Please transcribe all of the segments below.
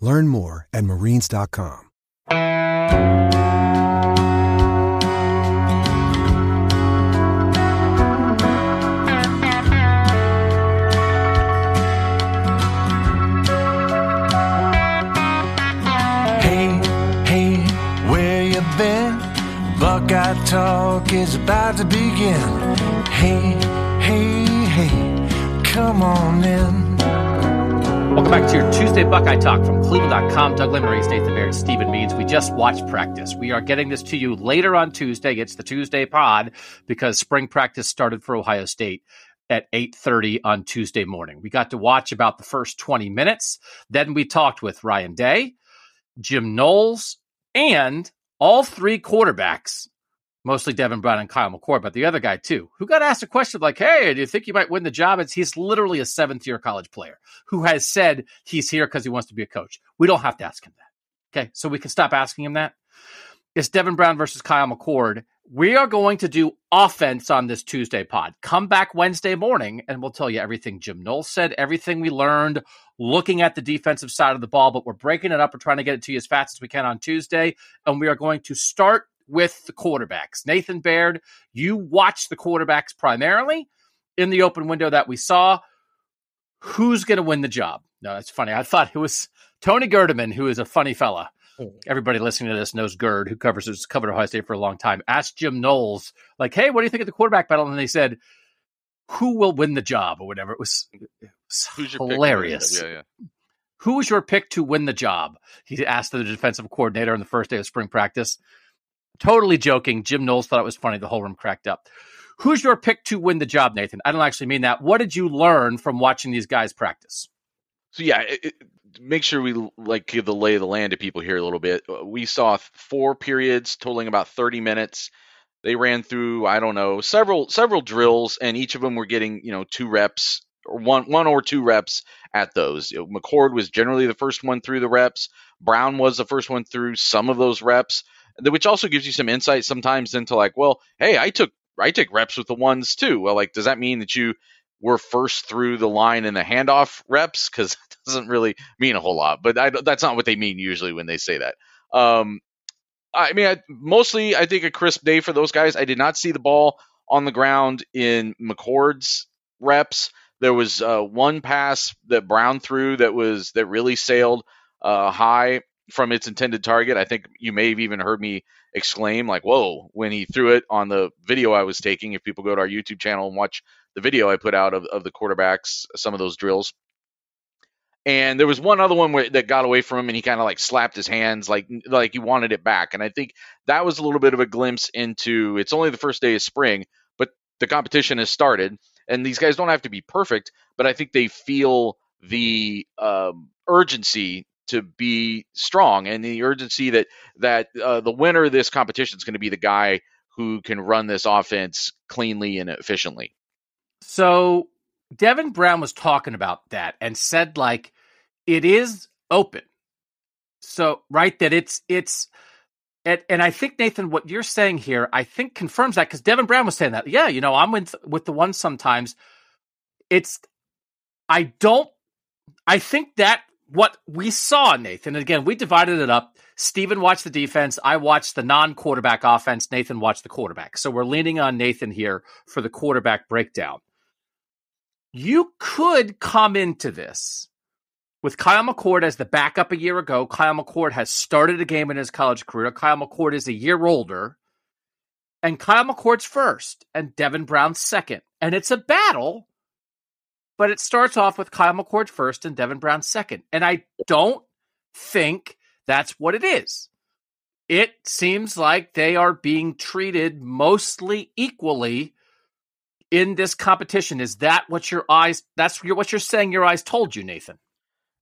Learn more at marines.com. Hey, hey, where you been? Buckeye Talk is about to begin. Hey, hey, hey, come on in. Welcome back to your Tuesday Buckeye Talk from Cleveland.com. Doug Lesmerises, Nathan Baird, Stephen Means. We just watched practice. We are getting this to you later on Tuesday. It's the Tuesday pod because spring practice started for Ohio State at 8.30 on Tuesday morning. We got to watch about the first 20 minutes. Then we talked with Ryan Day, Jim Knowles, and all three quarterbacks mostly Devin Brown and Kyle McCord, but the other guy too, who got asked a question like, "Hey, do you think you might win the job?" It's he's literally a seventh year college player who has said he's here because he wants to be a coach. We don't have to ask him that. Okay, so we can stop asking him that. It's Devin Brown versus Kyle McCord. We are going to do offense on this Tuesday pod. Come back Wednesday morning and we'll tell you everything Jim Knowles said, everything we learned looking at the defensive side of the ball, but we're breaking it up. We're trying to get it to you as fast as we can on Tuesday. And we are going to start with the quarterbacks. Nathan Baird, you watched the quarterbacks primarily in the open window that we saw. Who's going to win the job? No, that's funny. I thought it was Tony Gerdeman, who is a funny fella. Everybody listening to this knows Gerd, who covers has covered Ohio State for a long time. Asked Jim Knowles, like, "Hey, what do you think of the quarterback battle?" And they said, "Who will win the job?" or whatever. It was, it was hilarious. Yeah, yeah. Who was your pick to win the job? He asked the defensive coordinator on the first day of spring practice. Totally joking. Jim Knowles thought it was funny. The whole room cracked up. Who's your pick to win the job, Nathan? I don't actually mean that. What did you learn from watching these guys practice? So yeah, it, it, make sure we like give the lay of the land to people here a little bit. Uh, we saw four periods totaling about 30 minutes. They ran through I don't know several several drills, and each of them were getting you know two reps or one one or two reps at those. McCord was generally the first one through the reps. Brown was the first one through some of those reps which also gives you some insight sometimes into like, well, hey, I took I took reps with the ones too. Well, like, does that mean that you were first through the line in the handoff reps? Because it doesn't really mean a whole lot. But I, that's not what they mean usually when they say that. Um, I mean, I, mostly I think a crisp day for those guys. I did not see the ball on the ground in McCord's reps. There was uh, one pass that Brown threw that was that really sailed uh, high from its intended target. I think you may have even heard me exclaim, like, whoa, when he threw it on the video I was taking. If people go to our YouTube channel and watch the video I put out of, of the quarterbacks, some of those drills. And there was one other one where, that got away from him, and he kind of like slapped his hands, like like he wanted it back. And I think that was a little bit of a glimpse into it's only the first day of spring, but the competition has started, and these guys don't have to be perfect, but I think they feel the um, urgency to be strong and the urgency that that uh, the winner of this competition is going to be the guy who can run this offense cleanly and efficiently. So Devin Brown was talking about that and said like it is open. So right that it's it's and, and I think Nathan, what you're saying here, I think confirms that because Devin Brown was saying that. Yeah, you know, I'm with with the one sometimes. It's I don't I think that what we saw, Nathan, again, we divided it up. Stephen watched the defense. I watched the non quarterback offense. Nathan watched the quarterback. So we're leaning on Nathan here for the quarterback breakdown. You could come into this with Kyle McCord as the backup a year ago, Kyle McCord has started a game in his college career. Kyle McCord is a year older. And Kyle McCord's first and Devin Brown's second. And it's a battle, but it starts off with Kyle McCord first and Devin Brown second. And I don't think that's what it is. It seems like they are being treated mostly equally in this competition. Is that what your eyes? That's what you're saying. Your eyes told you, Nathan.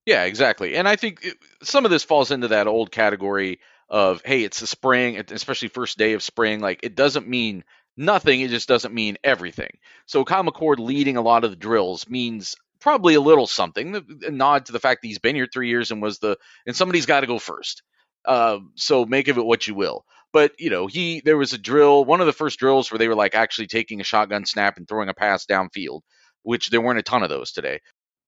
Yeah, exactly. And I think some of this falls into that old category of hey, it's the spring, especially first day of spring. Like it doesn't mean nothing. It just doesn't mean everything. So Kyle leading a lot of the drills means probably a little something. A nod to the fact that he's been here three years and was the and somebody's got to go first. Uh, so make of it what you will. But you know, he there was a drill, one of the first drills where they were like actually taking a shotgun snap and throwing a pass downfield, which there weren't a ton of those today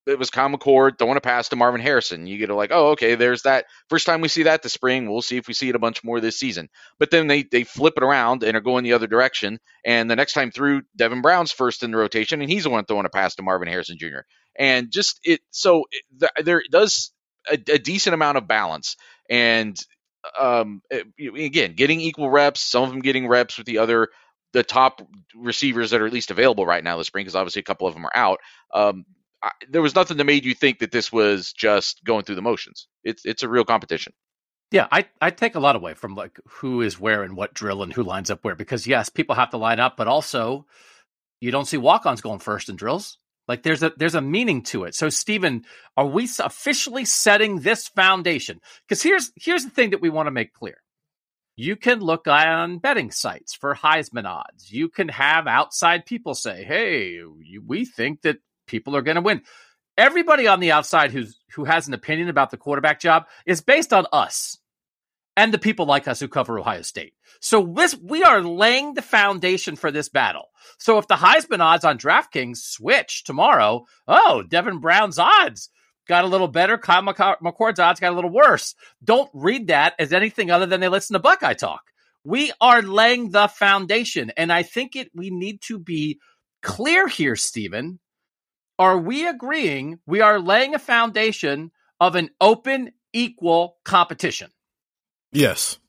it was Kyle McCord throwing a pass to Marvin Harrison. You get like, oh, okay, there's that. First time we see that this spring. We'll see if we see it a bunch more this season. But then they they flip it around and are going the other direction. And the next time through, Devin Brown's first in the rotation, and he's the one throwing a pass to Marvin Harrison Jr. And just it, so it, there does a, a, decent amount of balance. And um, again, getting equal reps. Some of them getting reps with the other the top receivers that are at least available right now this spring, because obviously a couple of them are out. Um, I, there was nothing that made you think that this was just going through the motions. It's it's a real competition. Yeah, I I take a lot away from like who is where and what drill and who lines up where because yes, people have to line up, but also you don't see walk-ons going first in drills. Like there's a there's a meaning to it. So Stephen, are we officially setting this foundation? Because here's here's the thing that we want to make clear. You can look on betting sites for Heisman odds. You can have outside people say, "Hey, we think that people are going to win. Everybody on the outside who's who has an opinion about the quarterback job is based on us and the people like us who cover Ohio State. So this we are laying the foundation for this battle. So if the Heisman odds on DraftKings switch tomorrow, oh, Devin Brown's odds got a little better. Kyle McCord's odds got a little worse. Don't read that as anything other than they listen to Buckeye talk. We are laying the foundation, and I think it. We need to be clear here, Stephen, are we agreeing we are laying a foundation of an open, equal competition? Yes.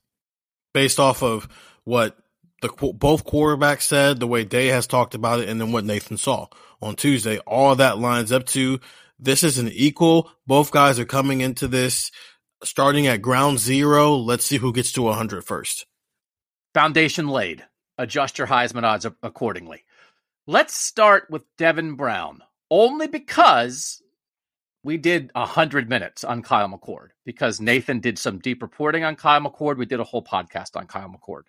Based off of what the both quarterbacks said, the way Day has talked about it, and then what Nathan saw on Tuesday, all that lines up to this is an equal. Both guys are coming into this starting at ground zero. Let's see who gets to 100 first. Foundation laid. Adjust your Heisman odds accordingly. Let's start with Devin Brown only because we did 100 minutes on Kyle McCord because Nathan did some deep reporting on Kyle McCord. We did a whole podcast on Kyle McCord.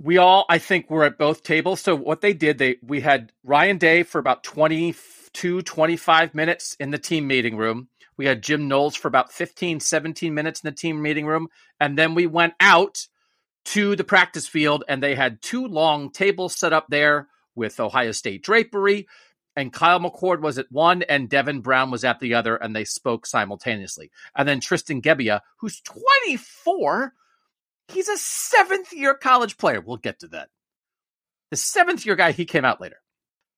We all, I think, were at both tables. So what they did, they we had Ryan Day for about 22, 25 minutes in the team meeting room. We had Jim Knowles for about 15, 17 minutes in the team meeting room. And then we went out to the practice field and they had two long tables set up there with Ohio State drapery and Kyle McCord was at one and Devin Brown was at the other, and they spoke simultaneously. And then Tristan Gebbia, who's 24, he's a seventh year college player. We'll get to that. The seventh year guy, he came out later.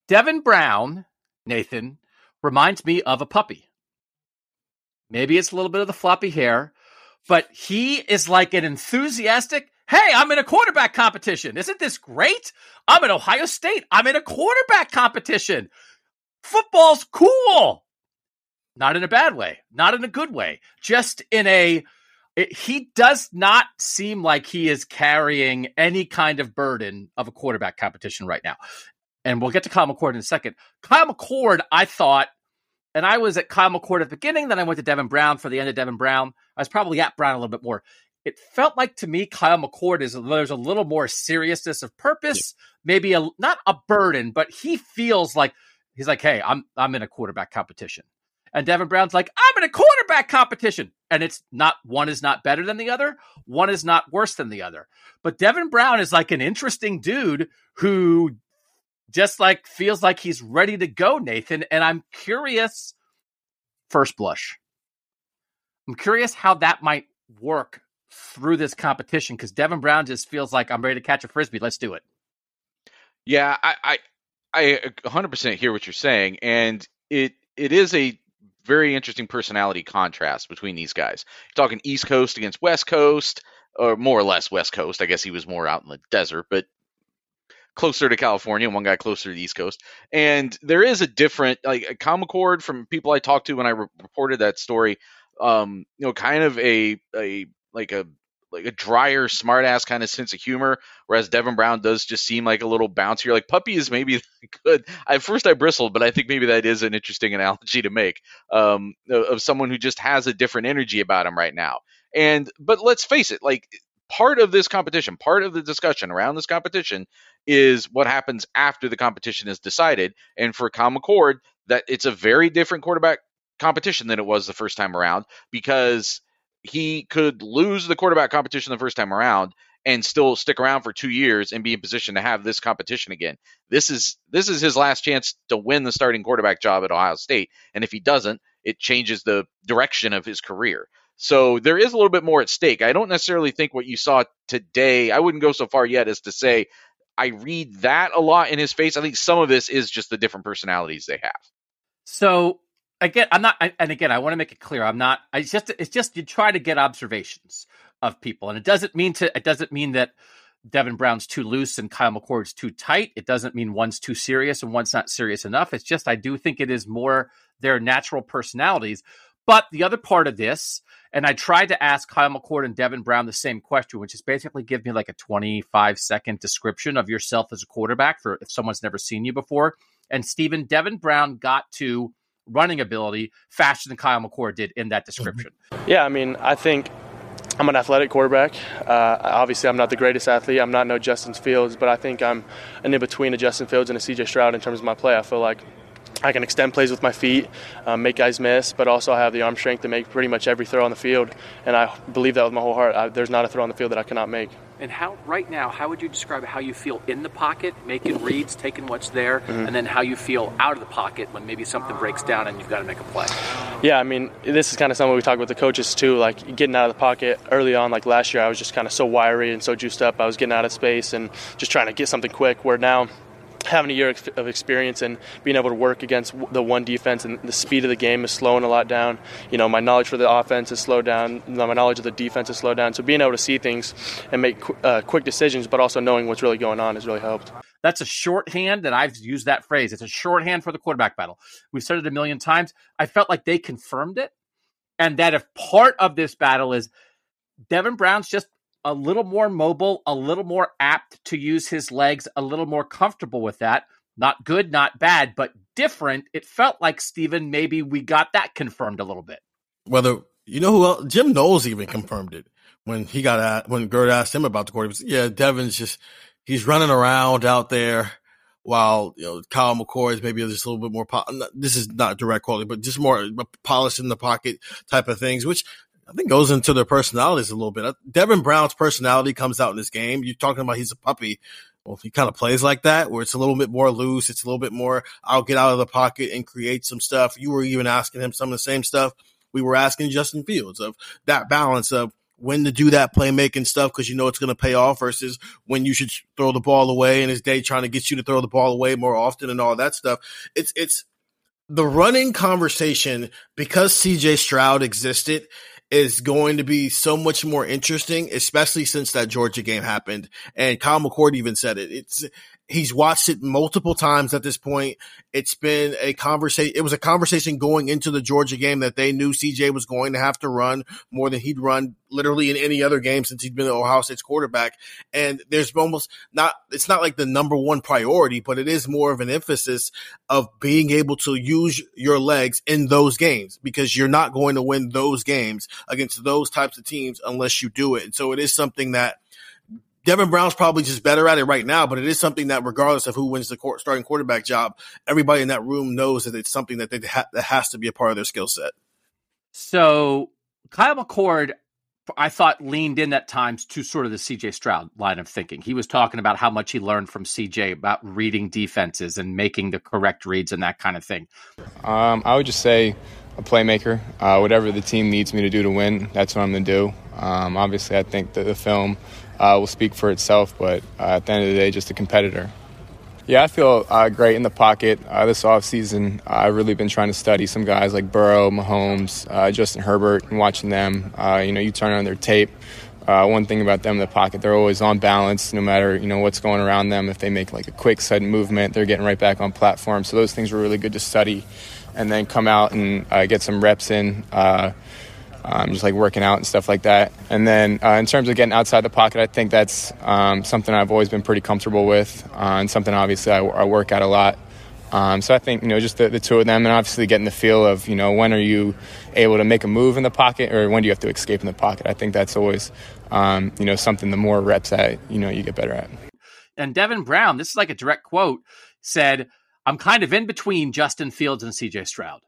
Devin Brown, Nathan, reminds me of a puppy. Maybe it's a little bit of the floppy hair, but he is like an enthusiastic, Hey, I'm in a quarterback competition. Isn't this great? I'm at Ohio State. I'm in a quarterback competition. Football's cool. Not in a bad way, not in a good way, just in a. It, he does not seem like he is carrying any kind of burden of a quarterback competition right now. And we'll get to Kyle McCord in a second. Kyle McCord, I thought, and I was at Kyle McCord at the beginning, then I went to Devin Brown for the end of Devin Brown. I was probably at Brown a little bit more it felt like to me Kyle McCord is there's a little more seriousness of purpose, maybe a not a burden, but he feels like he's like, hey, I'm I'm in a quarterback competition. And Devin Brown's like, I'm in a quarterback competition. And it's not one is not better than the other, one is not worse than the other. But Devin Brown is like an interesting dude who just like feels like he's ready to go, Nathan. And I'm curious, first blush. I'm curious how that might work through this competition because Devin Brown just feels like I'm ready to catch a frisbee. Let's do it. Yeah, I, I, I 100% hear what you're saying, and it it is a very interesting personality contrast between these guys. You're talking East Coast against West Coast, or more or less West Coast. I guess he was more out in the desert, but closer to California, one guy closer to the East Coast. And there is a different, like a Kyle McCord from people I talked to when I re- reported that story. Um, you know, kind of a a like a like a drier, smartass kind of sense of humor, whereas Devin Brown does just seem like a little bouncier. Like Puppy is maybe good. At first, I bristled, but I think maybe that is an interesting analogy to make um, of someone who just has a different energy about him right now. And but let's face it, like part of this competition, part of the discussion around this competition is what happens after the competition is decided. And for Kyle McCord, that it's a very different quarterback competition than it was the first time around because he could lose the quarterback competition the first time around and still stick around for two years and be in position to have this competition again. This is this is his last chance to win the starting quarterback job at Ohio State. And if he doesn't, it changes the direction of his career. So there is a little bit more at stake. I don't necessarily think what you saw today, I wouldn't go so far yet as to say I read that a lot in his face. I think some of this is just the different personalities they have. So again, I'm not, and again, I want to make it clear, I'm not. I just, it's just you try to get observations of people, and it doesn't mean to, it doesn't mean that Devin Brown's too loose and Kyle McCord's too tight. It doesn't mean one's too serious and one's not serious enough. It's just I do think it is more their natural personalities. But the other part of this, and I tried to ask Kyle McCord and Devin Brown the same question, which is basically give me like a 25 second description of yourself as a quarterback for if someone's never seen you before. And Stephen Devin Brown got to running ability faster than Kyle McCord did in that mm-hmm. description. Yeah, I mean, I think I'm an athletic quarterback. Uh, obviously, I'm not the greatest athlete. I'm not no Justin Fields, but I think I'm an in between a Justin Fields and a CJ Stroud in terms of my play. I feel like I can extend plays with my feet, um, make guys miss, but also I have the arm strength to make pretty much every throw on the field. And I believe that with my whole heart. I, there's not a throw on the field that I cannot make. And how, right now, how would you describe how you feel in the pocket, making reads, taking what's there, mm-hmm. and then how you feel out of the pocket when maybe something breaks down and you've got to make a play? Yeah, I mean, this is kind of something we talk with the coaches too. Like getting out of the pocket early on, like last year, I was just kind of so wiry and so juiced up. I was getting out of space and just trying to get something quick. Where now, having a year of experience and being able to work against the one defense and the speed of the game is slowing a lot down. You know, my knowledge for the offense is slowed down. My knowledge of the defense is slowed down. So being able to see things and make uh, quick decisions, but also knowing what's really going on has really helped. That's a shorthand, that I've used that phrase. It's a shorthand for the quarterback battle. We've said it a million times. I felt like they confirmed it, and that if part of this battle is Devin Brown's just a little more mobile, a little more apt to use his legs, a little more comfortable with that. Not good, not bad, but different. It felt like Stephen, maybe we got that confirmed a little bit. Whether you know who else, Jim Knowles even confirmed it when he got at when Gerd asked him about the quarterback. Yeah, Devin's just he's running around out there while you know Kyle McCoy is maybe just a little bit more. Po- this is not direct quality, but just more uh, polished in the pocket type of things, which I think goes into their personalities a little bit. Devin Brown's personality comes out in this game. You're talking about he's a puppy. Well, he kind of plays like that, where it's a little bit more loose, it's a little bit more, I'll get out of the pocket and create some stuff. You were even asking him some of the same stuff we were asking Justin Fields of that balance of when to do that playmaking stuff because you know it's going to pay off versus when you should throw the ball away and his day trying to get you to throw the ball away more often and all that stuff. It's, it's the running conversation because CJ Stroud existed is going to be so much more interesting, especially since that Georgia game happened. And Kyle McCord even said it. It's he's watched it multiple times at this point. It's been a conversation. It was a conversation going into the Georgia game that they knew CJ was going to have to run more than he'd run literally in any other game since he'd been Ohio State's quarterback. And there's almost not, it's not like the number one priority, but it is more of an emphasis of being able to use your legs in those games because you're not going to win those games against those types of teams unless you do it. And so it is something that Devin Brown's probably just better at it right now, but it is something that regardless of who wins the court, starting quarterback job, everybody in that room knows that it's something that they ha- that has to be a part of their skill set. So Kyle McCord, I thought leaned in at times to sort of the CJ Stroud line of thinking. He was talking about how much he learned from CJ about reading defenses and making the correct reads and that kind of thing. Um, I would just say a playmaker. Uh, whatever the team needs me to do to win, that's what I'm going to do. Um, obviously, I think that the film uh, will speak for itself. But uh, at the end of the day, just a competitor. Yeah, I feel uh, great in the pocket. Uh, this offseason, I've really been trying to study some guys like Burrow, Mahomes, uh, Justin Herbert, and watching them. Uh, you know, you turn on their tape. Uh, one thing about them in the pocket, they're always on balance, no matter you know what's going around them. If they make like a quick sudden movement, they're getting right back on platform. So those things were really good to study, and then come out and uh, get some reps in, um, just like working out and stuff like that. And then uh, in terms of getting outside the pocket, I think that's um, something I've always been pretty comfortable with, uh, and something obviously I, I work at a lot. Um, so I think you know just the, the, two of them, and obviously getting the feel of you know when are you able to make a move in the pocket, or when do you have to escape in the pocket. I think that's always um, you know something. The more reps that you know you get better at. And Devin Brown, this is like a direct quote, said, "I'm kind of in between Justin Fields and C.J. Stroud,"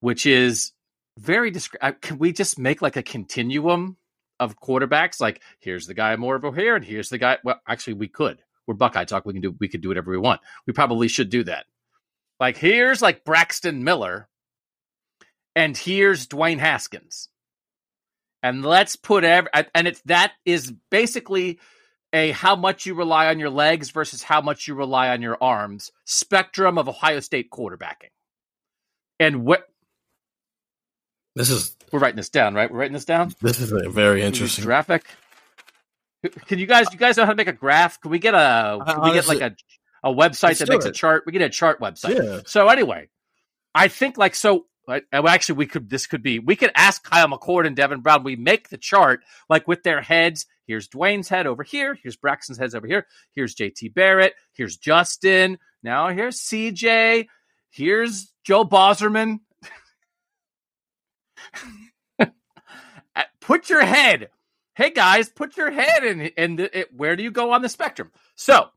which is very. Disc- uh, can we just make like a continuum of quarterbacks? Like here's the guy more over here, and here's the guy. Well, actually, we could. We're Buckeye Talk. We can do. We could do whatever we want. We probably should do that like here's like Braxton Miller, and here's Dwayne Haskins, and let's put every and it's that is basically a how much you rely on your legs versus how much you rely on your arms spectrum of Ohio State quarterbacking. And what this is we're writing this down, right? We're writing this down. This is a very interesting graphic. Can you guys? You guys know how to make a graph? Can we get a? Can we get like a a website that makes it. a chart. We get a chart website. Yeah. So anyway, I think like so. Actually, we could. This could be. We could ask Kyle McCord and Devin Brown. We make the chart like with their heads. Here's Dwayne's head over here. Here's Braxton's heads over here. Here's JT Barrett. Here's Justin. Now here's CJ. Here's Joe Bauserman. Uh, put your head. Hey guys, put your head in. And where do you go on the spectrum? So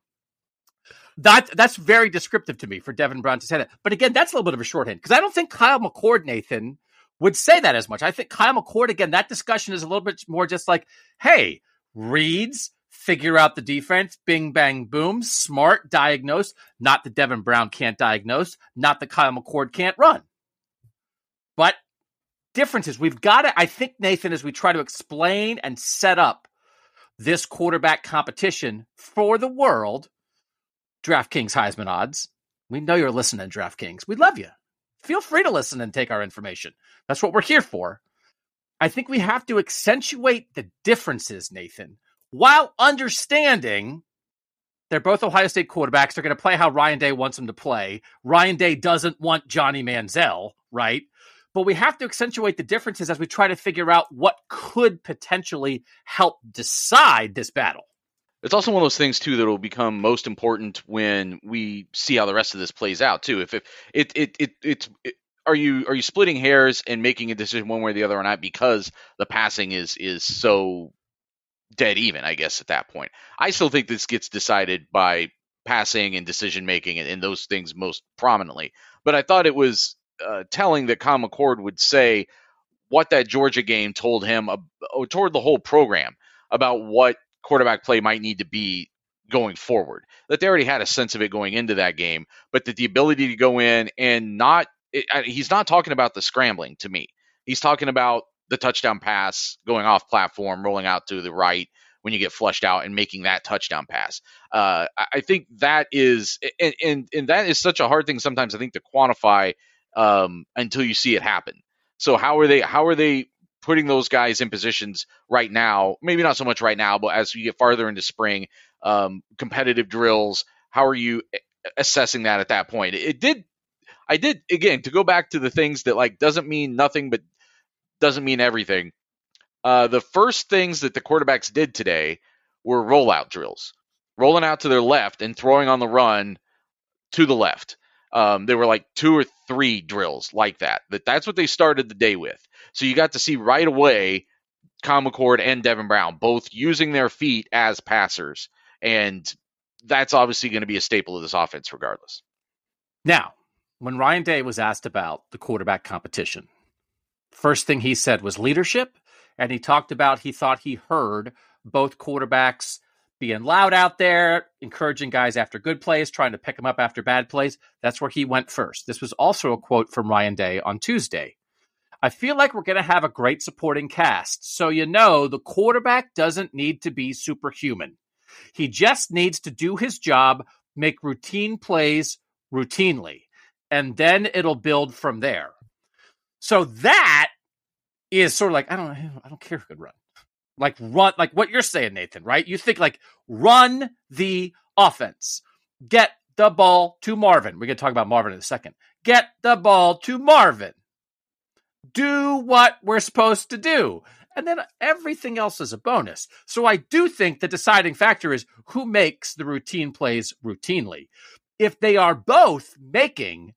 that that's very descriptive to me for Devin Brown to say that. But again, that's a little bit of a shorthand because I don't think Kyle McCord, Nathan, would say that as much. I think Kyle McCord, again, that discussion is a little bit more just like, hey, reads, figure out the defense, bing, bang, boom, smart, diagnose. Not that Devin Brown can't diagnose, not that Kyle McCord can't run. But differences, we've got to, I think, Nathan, as we try to explain and set up this quarterback competition for the world, DraftKings Heisman odds. We know you're listening, DraftKings. We love you. Feel free to listen and take our information. That's what we're here for. I think we have to accentuate the differences, Nathan, while understanding they're both Ohio State quarterbacks. They're going to play how Ryan Day wants them to play. Ryan Day doesn't want Johnny Manziel, right? But we have to accentuate the differences as we try to figure out what could potentially help decide this battle. It's also one of those things too that will become most important when we see how the rest of this plays out too. If, if it it it it's it, are you are you splitting hairs and making a decision one way or the other or not because the passing is is so dead even? I guess at that point, I still think this gets decided by passing and decision making and, and those things most prominently. But I thought it was uh, telling that Kyle McCord would say what that Georgia game told him uh, toward the whole program about what quarterback play might need to be going forward. That they already had a sense of it going into that game, but that the ability to go in and not, it, he's not talking about the scrambling to me. He's talking about the touchdown pass going off platform, rolling out to the right when you get flushed out and making that touchdown pass. Uh, I think that is, and, and, and that is such a hard thing sometimes I think to quantify um, until you see it happen. So how are they? How are they putting those guys in positions right now, maybe not so much right now, but as we get farther into spring, um, competitive drills, how are you assessing that at that point? It did, I did, again, to go back to the things that like doesn't mean nothing, but doesn't mean everything. Uh, the first things that the quarterbacks did today were rollout drills, rolling out to their left and throwing on the run to the left. Um, there were like two or three drills like that. That that's what they started the day with. So you got to see right away Kyle McCord and Devin Brown both using their feet as passers, and that's obviously going to be a staple of this offense, regardless. Now, when Ryan Day was asked about the quarterback competition, first thing he said was leadership, and he talked about he thought he heard both quarterbacks being loud out there, encouraging guys after good plays, trying to pick them up after bad plays. That's where he went first. This was also a quote from Ryan Day on Tuesday. I feel like we're going to have a great supporting cast. So, you know, the quarterback doesn't need to be superhuman. He just needs to do his job, make routine plays routinely, and then it'll build from there. So that is sort of like I don't I don't care who could run. Like run like what you're saying, Nathan, right? You think like run the offense. Get the ball to Marvin. We're gonna talk about Marvin in a second. Get the ball to Marvin. Do what we're supposed to do. And then everything else is a bonus. So I do think the deciding factor is who makes the routine plays routinely. If they are both making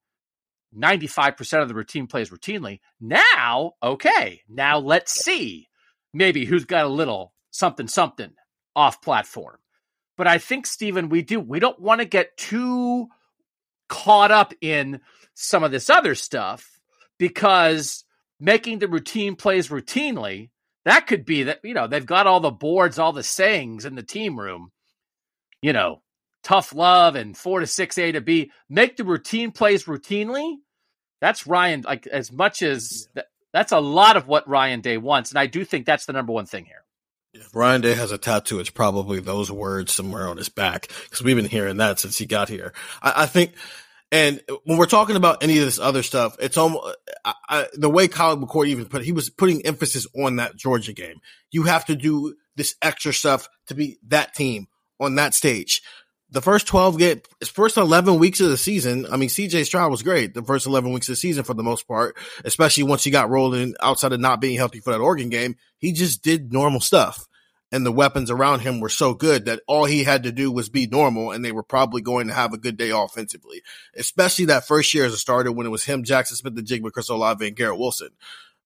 95% of the routine plays routinely, now, okay, now let's see maybe who's got a little something, something off platform. But I think, Stephen, we do, we don't want to get too caught up in some of this other stuff because making the routine plays routinely that could be that, you know, they've got all the boards, all the sayings in the team room, you know, tough love and four to six A to B. Make the routine plays routinely. That's Ryan, like as much as that, that's a lot of what Ryan Day wants. And I do think that's the number one thing here. If Ryan Day has a tattoo, it's probably those words somewhere on his back because we've been hearing that since he got here. I, I think and when we're talking about any of this other stuff, it's almost I, I, the way Kyle McCord even put it, he was putting emphasis on that Georgia game. You have to do this extra stuff to be that team on that stage. The first 12 get first 11 weeks of the season. I mean, CJ Stroud was great the first 11 weeks of the season for the most part, especially once he got rolling outside of not being healthy for that Oregon game. He just did normal stuff and the weapons around him were so good that all he had to do was be normal and they were probably going to have a good day offensively, especially that first year as a starter when it was him, Jaxon Smith-Njigba, Chris Olave, and Garrett Wilson.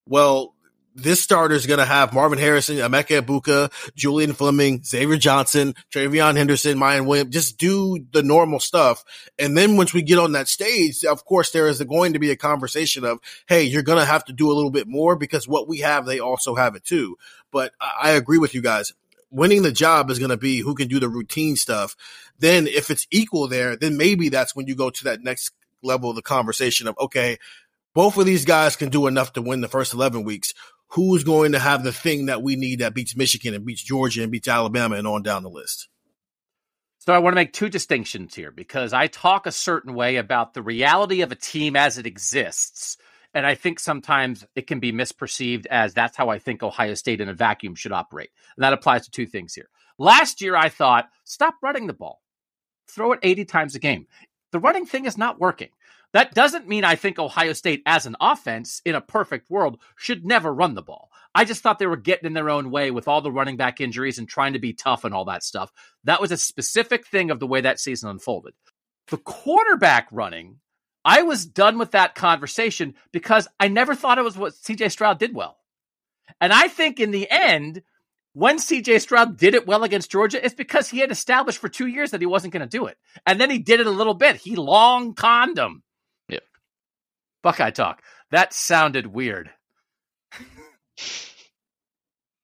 Well, this starter is going to have Marvin Harrison, Emeka Egbuka, Julian Fleming, Xavier Johnson, TreVeyon Henderson, Miyan Williams, just do the normal stuff. And then once we get on that stage, of course, there is going to be a conversation of, Hey, you're going to have to do a little bit more because what we have, they also have it too. But I agree with you guys. Winning the job is going to be who can do the routine stuff. Then if it's equal there, then maybe that's when you go to that next level of the conversation of, okay, both of these guys can do enough to win the first 11 weeks. Who's going to have the thing that we need that beats Michigan and beats Georgia and beats Alabama and on down the list? So I want to make two distinctions here because I talk a certain way about the reality of a team as it exists and I think sometimes it can be misperceived as that's how I think Ohio State in a vacuum should operate. And that applies to two things here. Last year, I thought, stop running the ball, throw it 80 times a game. The running thing is not working. That doesn't mean I think Ohio State, as an offense in a perfect world, should never run the ball. I just thought they were getting in their own way with all the running back injuries and trying to be tough and all that stuff. That was a specific thing of the way that season unfolded. The quarterback running I was done with that conversation because I never thought it was what CJ Stroud did well. And I think in the end, when CJ Stroud did it well against Georgia, it's because he had established for two years that he wasn't going to do it. And then he did it a little bit. He long conned him. Buckeye talk. That sounded weird.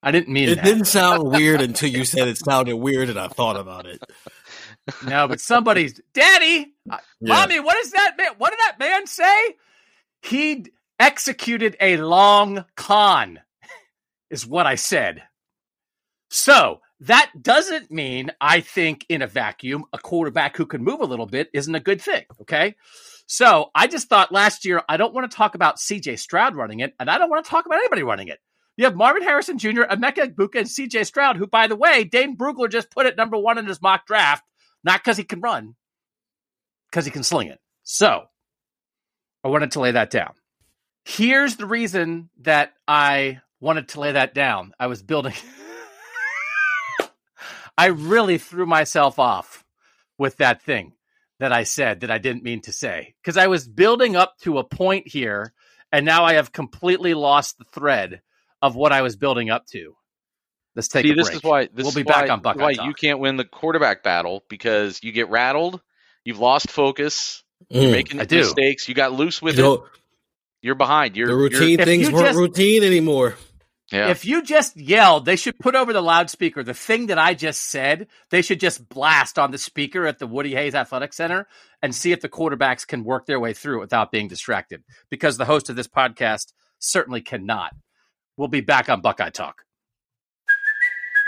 I didn't mean it that. didn't sound weird until you said it sounded weird and I thought about it. no, but somebody's daddy, uh, yeah. mommy. What is that man? What did that man say? He executed a long con, is what I said. So that doesn't mean I think in a vacuum a quarterback who can move a little bit isn't a good thing. Okay. So I just thought last year I don't want to talk about CJ Stroud running it, and I don't want to talk about anybody running it. You have Marvin Harrison Jr., Emeka Egbuka, and CJ Stroud, who, by the way, Dane Brugler just put it number one in his mock draft. Not because he can run, because he can sling it. So I wanted to lay that down. Here's the reason that I wanted to lay that down. I was building. I really threw myself off with that thing that I said that I didn't mean to say because I was building up to a point here, and now I have completely lost the thread of what I was building up to. Let's take See, a this break. is why this we'll be is back why, on Buckeye why Talk. you can't win the quarterback battle because you get rattled, you've lost focus, you're Mm. making I do. mistakes, you got loose with You it, know, you're behind. You're the you're- routine things you weren't just- routine anymore. Yeah. If you just yelled, they should put over the loudspeaker the thing that I just said. They should just blast on the speaker at the Woody Hayes Athletic Center and see if the quarterbacks can work their way through it without being distracted. Because the host of this podcast certainly cannot. We'll be back on Buckeye Talk.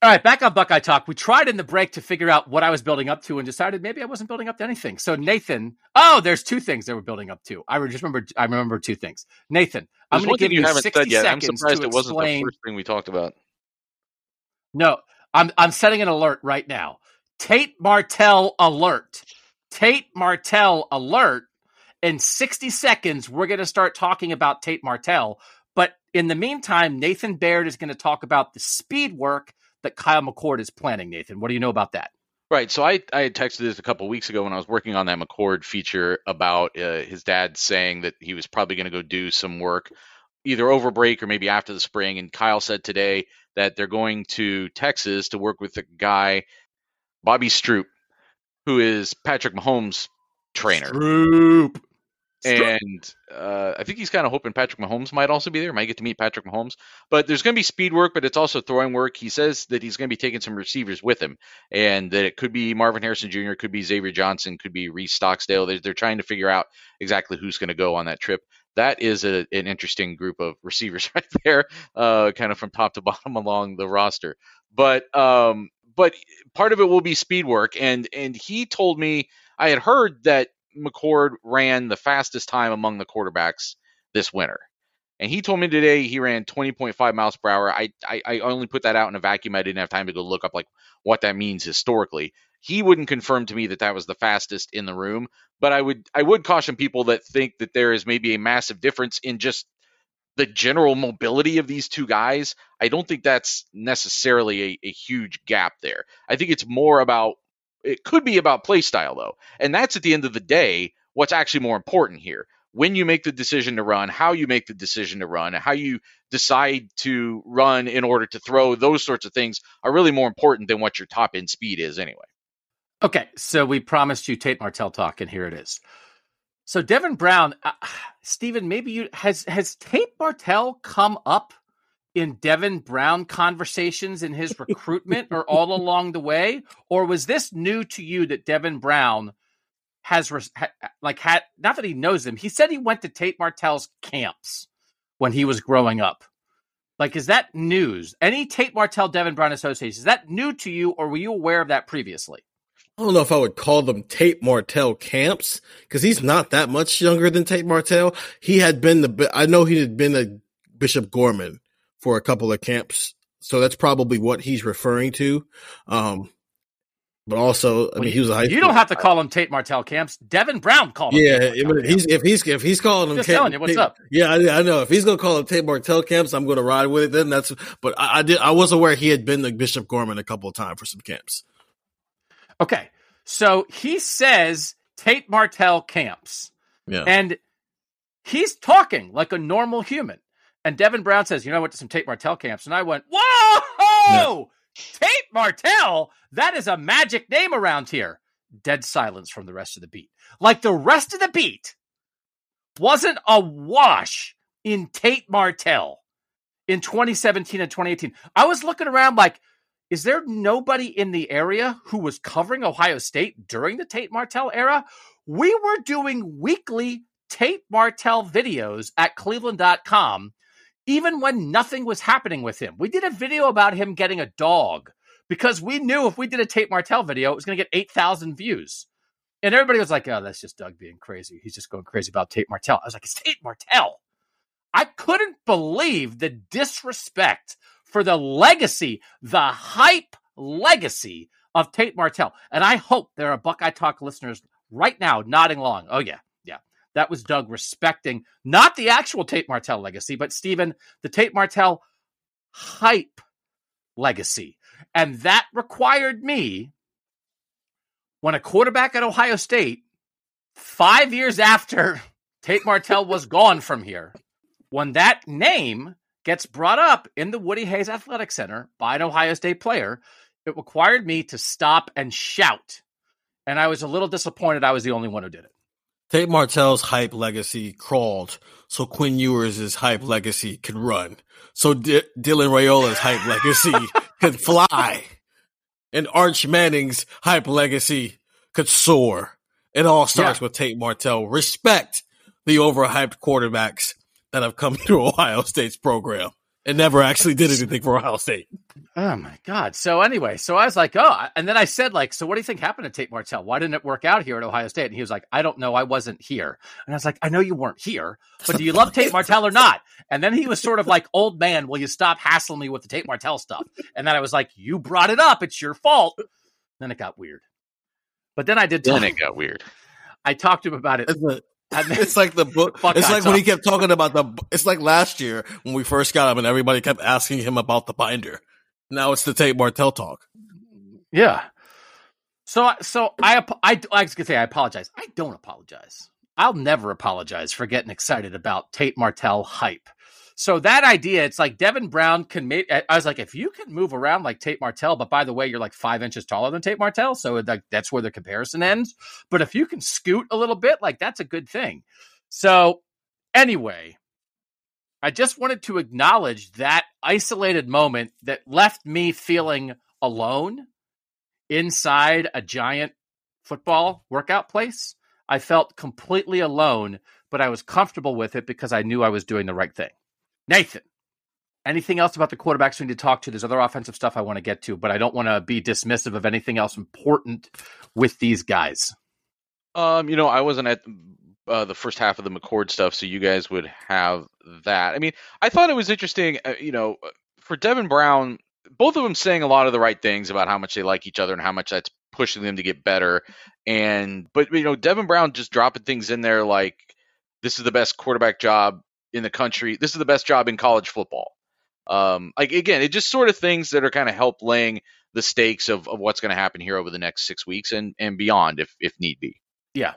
All right, back on Buckeye Talk. We tried in the break to figure out what I was building up to and decided maybe I wasn't building up to anything. So Nathan, oh, there's two things they were building up to. I just remember I remember two things. Nathan, I'm going to give you, you 60 seconds I'm surprised it wasn't explain... the first thing we talked about. No, I'm I'm setting an alert right now. Tate Martell alert. Tate Martell alert. In 60 seconds, we're going to start talking about Tate Martell. But in the meantime, Nathan Baird is going to talk about the speed work that Kyle McCord is planning, Nathan. What do you know about that? Right. So I, I had texted this a couple weeks ago when I was working on that McCord feature about uh, his dad saying that he was probably going to go do some work either over break or maybe after the spring. And Kyle said today that they're going to Texas to work with a guy, Bobby Stroupe, who is Patrick Mahomes' trainer. Stroupe and uh, I think he's kind of hoping Patrick Mahomes might also be there. Might get to meet Patrick Mahomes. But there's going to be speed work, but it's also throwing work. He says that he's going to be taking some receivers with him, and that it could be Marvin Harrison Jr., could be Xavier Johnson, could be Reis Stocksdale. They're, they're trying to figure out exactly who's going to go on that trip. That is a, an interesting group of receivers right there, uh, kind of from top to bottom along the roster. But um, but part of it will be speed work, and and he told me I had heard that McCord ran the fastest time among the quarterbacks this winter. And he told me today he ran 20.5 miles per hour. I, I, I only put that out in a vacuum. I didn't have time to go look up like what that means historically. He wouldn't confirm to me that that was the fastest in the room, but I would I would caution people that think that there is maybe a massive difference in just the general mobility of these two guys. I don't think that's necessarily a, a huge gap there. I think it's more about it could be about play style though, and that's at the end of the day what's actually more important here. When you make the decision to run, how you make the decision to run, how you decide to run in order to throw, those sorts of things are really more important than what your top end speed is anyway. Okay, so we promised you Tate Martell talk, and here it is. So Devin Brown, uh, Stephen, maybe you has has Tate Martell come up in Devin Brown conversations in his recruitment or all along the way? Or was this new to you that Devin Brown has, ha, like, had, not that he knows him, he said he went to Tate Martell's camps when he was growing up. Like, is that news? Any Tate Martell Devin Brown association, is that new to you or were you aware of that previously? I don't know if I would call them Tate Martell camps because he's not that much younger than Tate Martell. He had been the, I know he had been a Bishop Gorman for a couple of camps. So that's probably what he's referring to. Um, but also, I mean, he was a high. You don't have to call him Tate Martell camps. Devin Brown called him. Yeah, if he's if he's if he's calling him. Just Tate, telling you what's Tate, up. Yeah, I, I, know. If he's gonna call him Tate Martell camps, I'm gonna ride with it. Then that's. But I, I did. I was aware he had been to Bishop Gorman a couple of times for some camps. Okay, so he says Tate Martell camps. Yeah, and he's talking like a normal human. And Devin Brown says, you know, I went to some Tate Martell camps, and I went, whoa, Tate Martell, that is a magic name around here. Dead silence from the rest of the beat. Like the rest of the beat wasn't a wash in Tate Martell in 2017 and 2018. I was looking around like, is there nobody in the area who was covering Ohio State during the Tate Martell era? We were doing weekly Tate Martell videos at cleveland.com even when nothing was happening with him. We did a video about him getting a dog because we knew if we did a Tate Martell video, it was going to get 8,000 views. And everybody was like, oh, that's just Doug being crazy. He's just going crazy about Tate Martell. I was like, it's Tate Martell. I couldn't believe the disrespect for the legacy, the hype legacy of Tate Martell. And I hope there are Buckeye Talk listeners right now nodding along. Oh, yeah. That was Doug respecting not the actual Tate Martell legacy, but Stephen, the Tate Martell hype legacy. And that required me, when a quarterback at Ohio State, five years after Tate Martell was gone from here, when that name gets brought up in the Woody Hayes Athletic Center by an Ohio State player, it required me to stop and shout. And I was a little disappointed I was the only one who did it. Tate Martell's hype legacy crawled so Quinn Ewers' hype legacy could run. So D- Dylan Raiola's hype legacy could fly. And Arch Manning's hype legacy could soar. It all starts yeah. with Tate Martell. Respect the overhyped quarterbacks that have come through Ohio State's program and never actually did anything for Ohio State. Oh my God. So anyway, so I was like, oh, and then I said, like, so what do you think happened to Tate Martell? Why didn't it work out here at Ohio State? And he was like, I don't know. I wasn't here. And I was like, I know you weren't here, but do you love Tate Martell or not? And then he was sort of like, old man, will you stop hassling me with the Tate Martell stuff? And then I was like, you brought it up. It's your fault. Then it got weird. But then I did. Talk, then it got weird. I talked to him about it. It's like the book. It's like when he kept talking about the. It's like last year when we first got him, and everybody kept asking him about the binder. Now it's the Tate Martell talk. Yeah. So, so I, I, I was gonna say I apologize. I don't apologize. I'll never apologize for getting excited about Tate Martell hype. So that idea, it's like Devin Brown can make. I was like, if you can move around like Tate Martell, but by the way, you're like five inches taller than Tate Martell, so like that's where the comparison ends. But if you can scoot a little bit, like that's a good thing. So anyway, I just wanted to acknowledge that isolated moment that left me feeling alone inside a giant football workout place. I felt completely alone, but I was comfortable with it because I knew I was doing the right thing. Nathan, anything else about the quarterbacks we need to talk to? There's other offensive stuff I want to get to, but I don't want to be dismissive of anything else important with these guys. Um, you know, I wasn't at uh, the first half of the McCord stuff, so you guys would have that. I mean, I thought it was interesting. Uh, you know, for Devin Brown, both of them saying a lot of the right things about how much they like each other and how much that's pushing them to get better. And but you know, Devin Brown just dropping things in there like this is the best quarterback job in the country. This is the best job in college football. Um, like again, it just sort of things that are kind of help laying the stakes of, of what's going to happen here over the next six weeks and and beyond, if if need be. Yeah,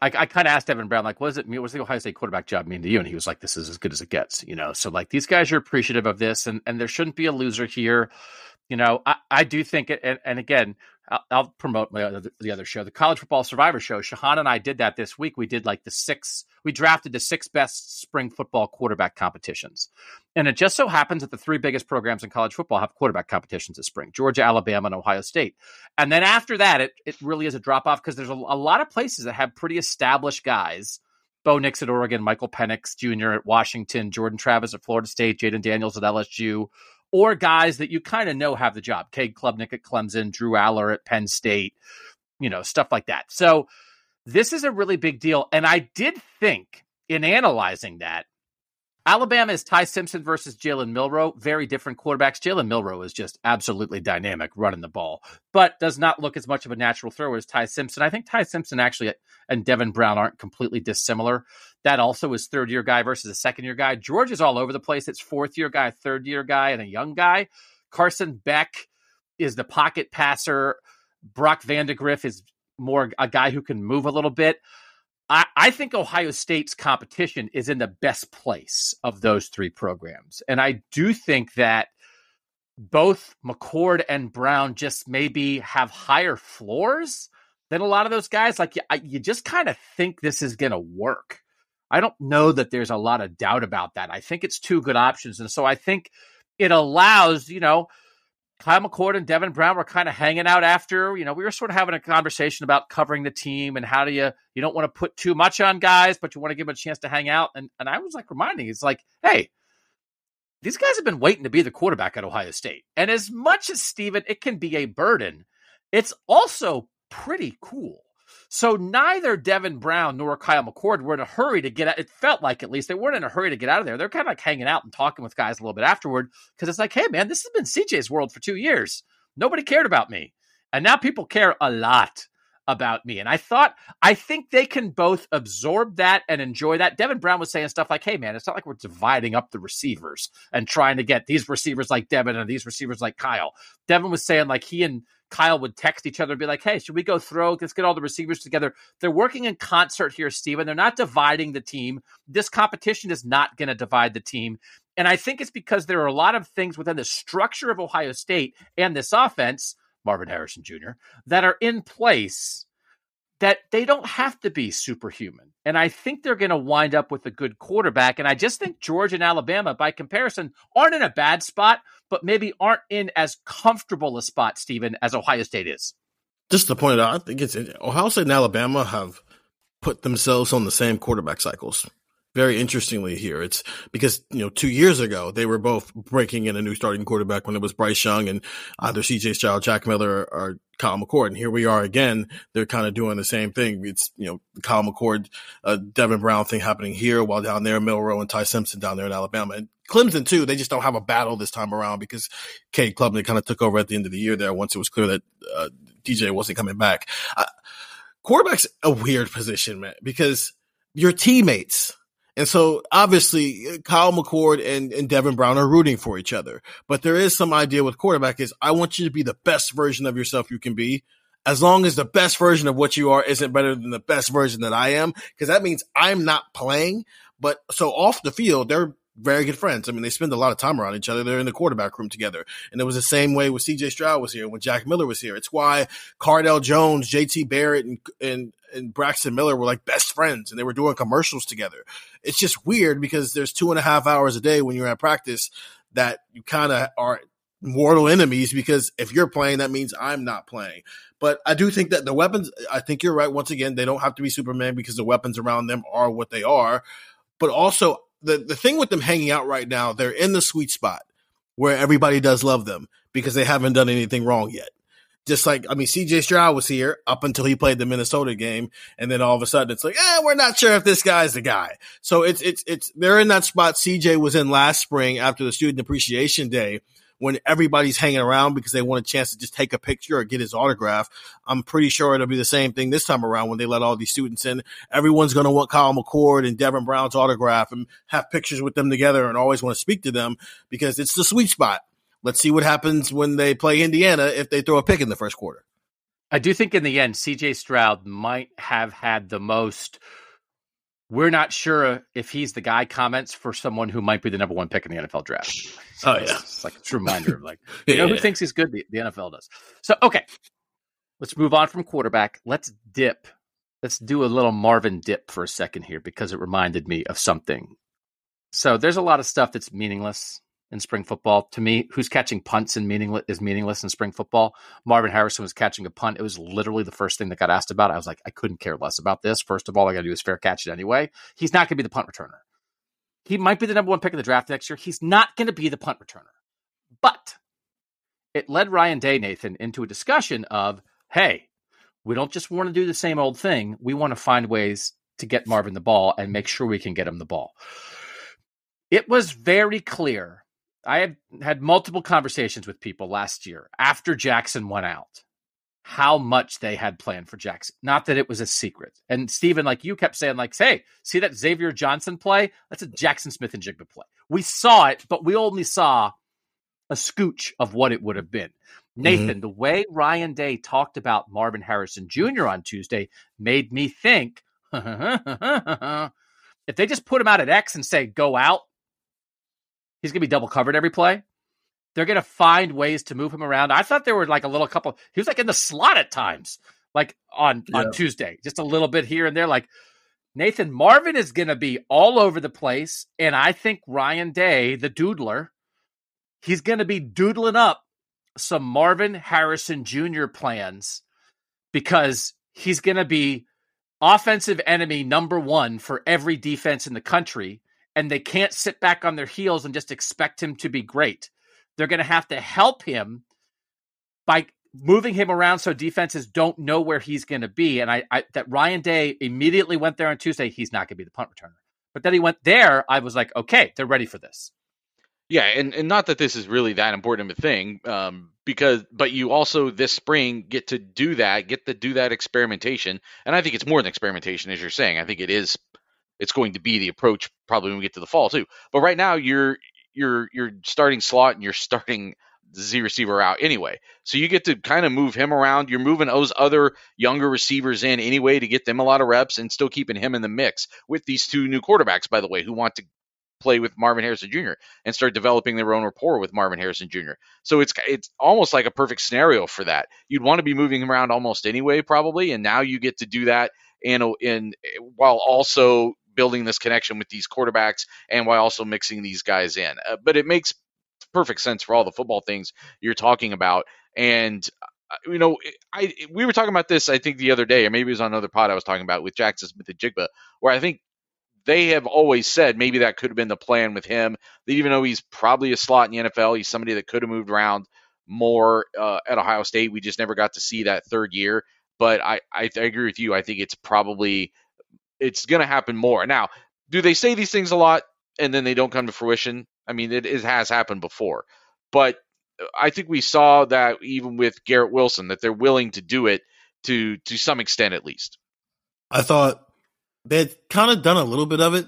I, I kind of asked Devin Brown, like, what does it mean? What the Ohio State quarterback job mean to you? And he was like, this is as good as it gets, you know? So, like, these guys are appreciative of this, and, and there shouldn't be a loser here. You know, I, I do think, it, and, and again, I'll, I'll promote my other, the other show, the College Football Survivor Show. Shahan and I did that this week. We did like the six, we drafted the six best spring football quarterback competitions. And it just so happens that the three biggest programs in college football have quarterback competitions this spring Georgia, Alabama, and Ohio State. And then after that, it, it really is a drop off because there's a, a lot of places that have pretty established guys. Bo Nix at Oregon, Michael Penix Jr. at Washington, Jordan Travis at Florida State, Jayden Daniels at LSU, or guys that you kind of know have the job. Cade Klubnik at Clemson, Drew Allar at Penn State, you know, stuff like that. So this is a really big deal. And I did think in analyzing that, Alabama is Ty Simpson versus Jalen Milroe. Very different quarterbacks. Jalen Milroe is just absolutely dynamic running the ball, but does not look as much of a natural thrower as Ty Simpson. I think Ty Simpson actually and Devin Brown aren't completely dissimilar. That also is third year guy versus a second year guy. George is all over the place. It's fourth year guy, third year guy, and a young guy. Carson Beck is the pocket passer. Brock Vandagriff is more a guy who can move a little bit. I, I think Ohio State's competition is in the best place of those three programs. And I do think that both McCord and Brown just maybe have higher floors than a lot of those guys. Like you, you just kind of think this is going to work. I don't know that there's a lot of doubt about that. I think it's two good options. And so I think it allows, you know, Kyle McCord and Devin Brown were kind of hanging out after, you know, we were sort of having a conversation about covering the team and how do you, you don't want to put too much on guys, but you want to give them a chance to hang out. And, and I was like reminding, it's like, hey, these guys have been waiting to be the quarterback at Ohio State. And as much as Steven, it can be a burden, it's also pretty cool. So neither Devin Brown nor Kyle McCord were in a hurry to get out. It felt like at least they weren't in a hurry to get out of there. They're kind of like hanging out and talking with guys a little bit afterward because it's like, hey, man, this has been CJ's world for two years. Nobody cared about me. And now people care a lot about me. And I thought, I think they can both absorb that and enjoy that. Devin Brown was saying stuff like, hey, man, it's not like we're dividing up the receivers and trying to get these receivers like Devin and these receivers like Kyle. Devin was saying, like, he and Kyle would text each other and be like, hey, should we go throw? Let's get all the receivers together. They're working in concert here, Steven. They're not dividing the team. This competition is not going to divide the team. And I think it's because there are a lot of things within the structure of Ohio State and this offense, Marvin Harrison Jr., that are in place that they don't have to be superhuman. And I think they're going to wind up with a good quarterback. And I just think Georgia and Alabama, by comparison, aren't in a bad spot, but maybe aren't in as comfortable a spot, Stephen, as Ohio State is. Just to point out, I think it's Ohio State and Alabama have put themselves on the same quarterback cycles very interestingly here. It's because, you know, two years ago, they were both breaking in a new starting quarterback when it was Bryce Young and either CJ Stroud, Jack Miller, or Kyle McCord. And here we are again. They're kind of doing the same thing. It's, you know, Kyle McCord, uh, Devin Brown thing happening here while down there, Milroe and Ty Simpson down there in Alabama. And Clemson too, they just don't have a battle this time around because Cade Klubnik kind of took over at the end of the year there once it was clear that, uh, DJ wasn't coming back. Uh, quarterback's a weird position, man, because your teammates, and so obviously Kyle McCord and, and Devin Brown are rooting for each other. But there is some idea with quarterback is I want you to be the best version of yourself you can be. As long as the best version of what you are isn't better than the best version that I am, because that means I'm not playing. But so off the field, they're very good friends. I mean, they spend a lot of time around each other. They're in the quarterback room together. And it was the same way with CJ Stroud was here, when Jack Miller was here. It's why Cardale Jones, JT Barrett, and, and, and Braxton Miller were like best friends and they were doing commercials together. It's just weird because there's two and a half hours a day when you're at practice that you kind of are mortal enemies because if you're playing, that means I'm not playing. But I do think that the weapons, I think you're right. Once again, they don't have to be Superman because the weapons around them are what they are. But also, the the thing with them hanging out right now, they're in the sweet spot where everybody does love them because they haven't done anything wrong yet. Just like I mean, CJ Stroud was here up until he played the Minnesota game, and then all of a sudden it's like, eh, we're not sure if this guy's the guy. So it's it's it's they're in that spot CJ was in last spring after the Student Appreciation Day when everybody's hanging around because they want a chance to just take a picture or get his autograph. I'm pretty sure it'll be the same thing this time around when they let all these students in. Everyone's going to want Kyle McCord and Devin Brown's autograph and have pictures with them together and always want to speak to them because it's the sweet spot. Let's see what happens when they play Indiana if they throw a pick in the first quarter. I do think in the end, CJ Stroud might have had the most we're not sure if he's the guy comments for someone who might be the number one pick in the NFL draft. So oh yeah, it's like a true reminder of like you know who thinks he's good? The, the NFL does. So okay, let's move on from quarterback. Let's dip. Let's do a little Marvin dip for a second here because it reminded me of something. So there's a lot of stuff that's meaningless in spring football. To me, who's catching punts in meaningless is meaningless in spring football. Marvin Harrison was catching a punt. It was literally the first thing that got asked about. I was like, I couldn't care less about this. First of all, I got to do is fair catch it anyway. He's not going to be the punt returner. He might be the number one pick in the draft next year. He's not going to be the punt returner. But it led Ryan Day, Nathan, into a discussion of, hey, we don't just want to do the same old thing. We want to find ways to get Marvin the ball and make sure we can get him the ball. It was very clear I had had multiple conversations with people last year after Jaxon went out, how much they had planned for Jaxon. Not that it was a secret. And Stephen, like you kept saying, like, hey, see that Xavier Johnson play? That's a Jaxon Smith-Njigba play. We saw it, but we only saw a scooch of what it would have been. Mm-hmm. Nathan, mm-hmm. the way Ryan Day talked about Marvin Harrison Jr. on Tuesday made me think if they just put him out at X and say, go out, He's going to be double covered every play. They're going to find ways to move him around. I thought there were like a little couple. He was like in the slot at times, like on yeah. on Tuesday, just a little bit here and there. Like Nathan Marvin is going to be all over the place, and I think Ryan Day, the doodler, he's going to be doodling up some Marvin Harrison Jr. plans because he's going to be offensive enemy number one for every defense in the country and they can't sit back on their heels and just expect him to be great. They're going to have to help him by moving him around so defenses don't know where he's going to be. And I, I, that Ryan Day immediately went there on Tuesday. He's not going to be the punt returner. But then he went there. I was like, okay, they're ready for this. Yeah, and, and not that this is really that important of a thing, um, because but you also this spring get to do that, get to do that experimentation, and I think it's more than experimentation, as you're saying. I think it is, it's going to be the approach probably when we get to the fall too. But right now you're you're you're starting slot and you're starting Z receiver out anyway. So you get to kind of move him around. You're moving those other younger receivers in anyway to get them a lot of reps and still keeping him in the mix with these two new quarterbacks, by the way, who want to play with Marvin Harrison Jr. and start developing their own rapport with Marvin Harrison Jr. So it's it's almost like a perfect scenario for that. You'd want to be moving him around almost anyway, probably, and now you get to do that and in eh, while also building this connection with these quarterbacks and while also mixing these guys in. Uh, but it makes perfect sense for all the football things you're talking about. And uh, you know, I we were talking about this I think the other day, or maybe it was on another pod I was talking about with Jaxon Smith-Njigba, where I think they have always said maybe that could have been the plan with him. That even though he's probably a slot in the NFL, he's somebody that could have moved around more uh, at Ohio State. We just never got to see that third year. But I, I, I agree with you. I think it's probably it's going to happen more. Now, do they say these things a lot and then they don't come to fruition? I mean, it, it has happened before. But uh, I think we saw that even with Garrett Wilson that they're willing to do it to to some extent at least. I thought they had kind of done a little bit of it,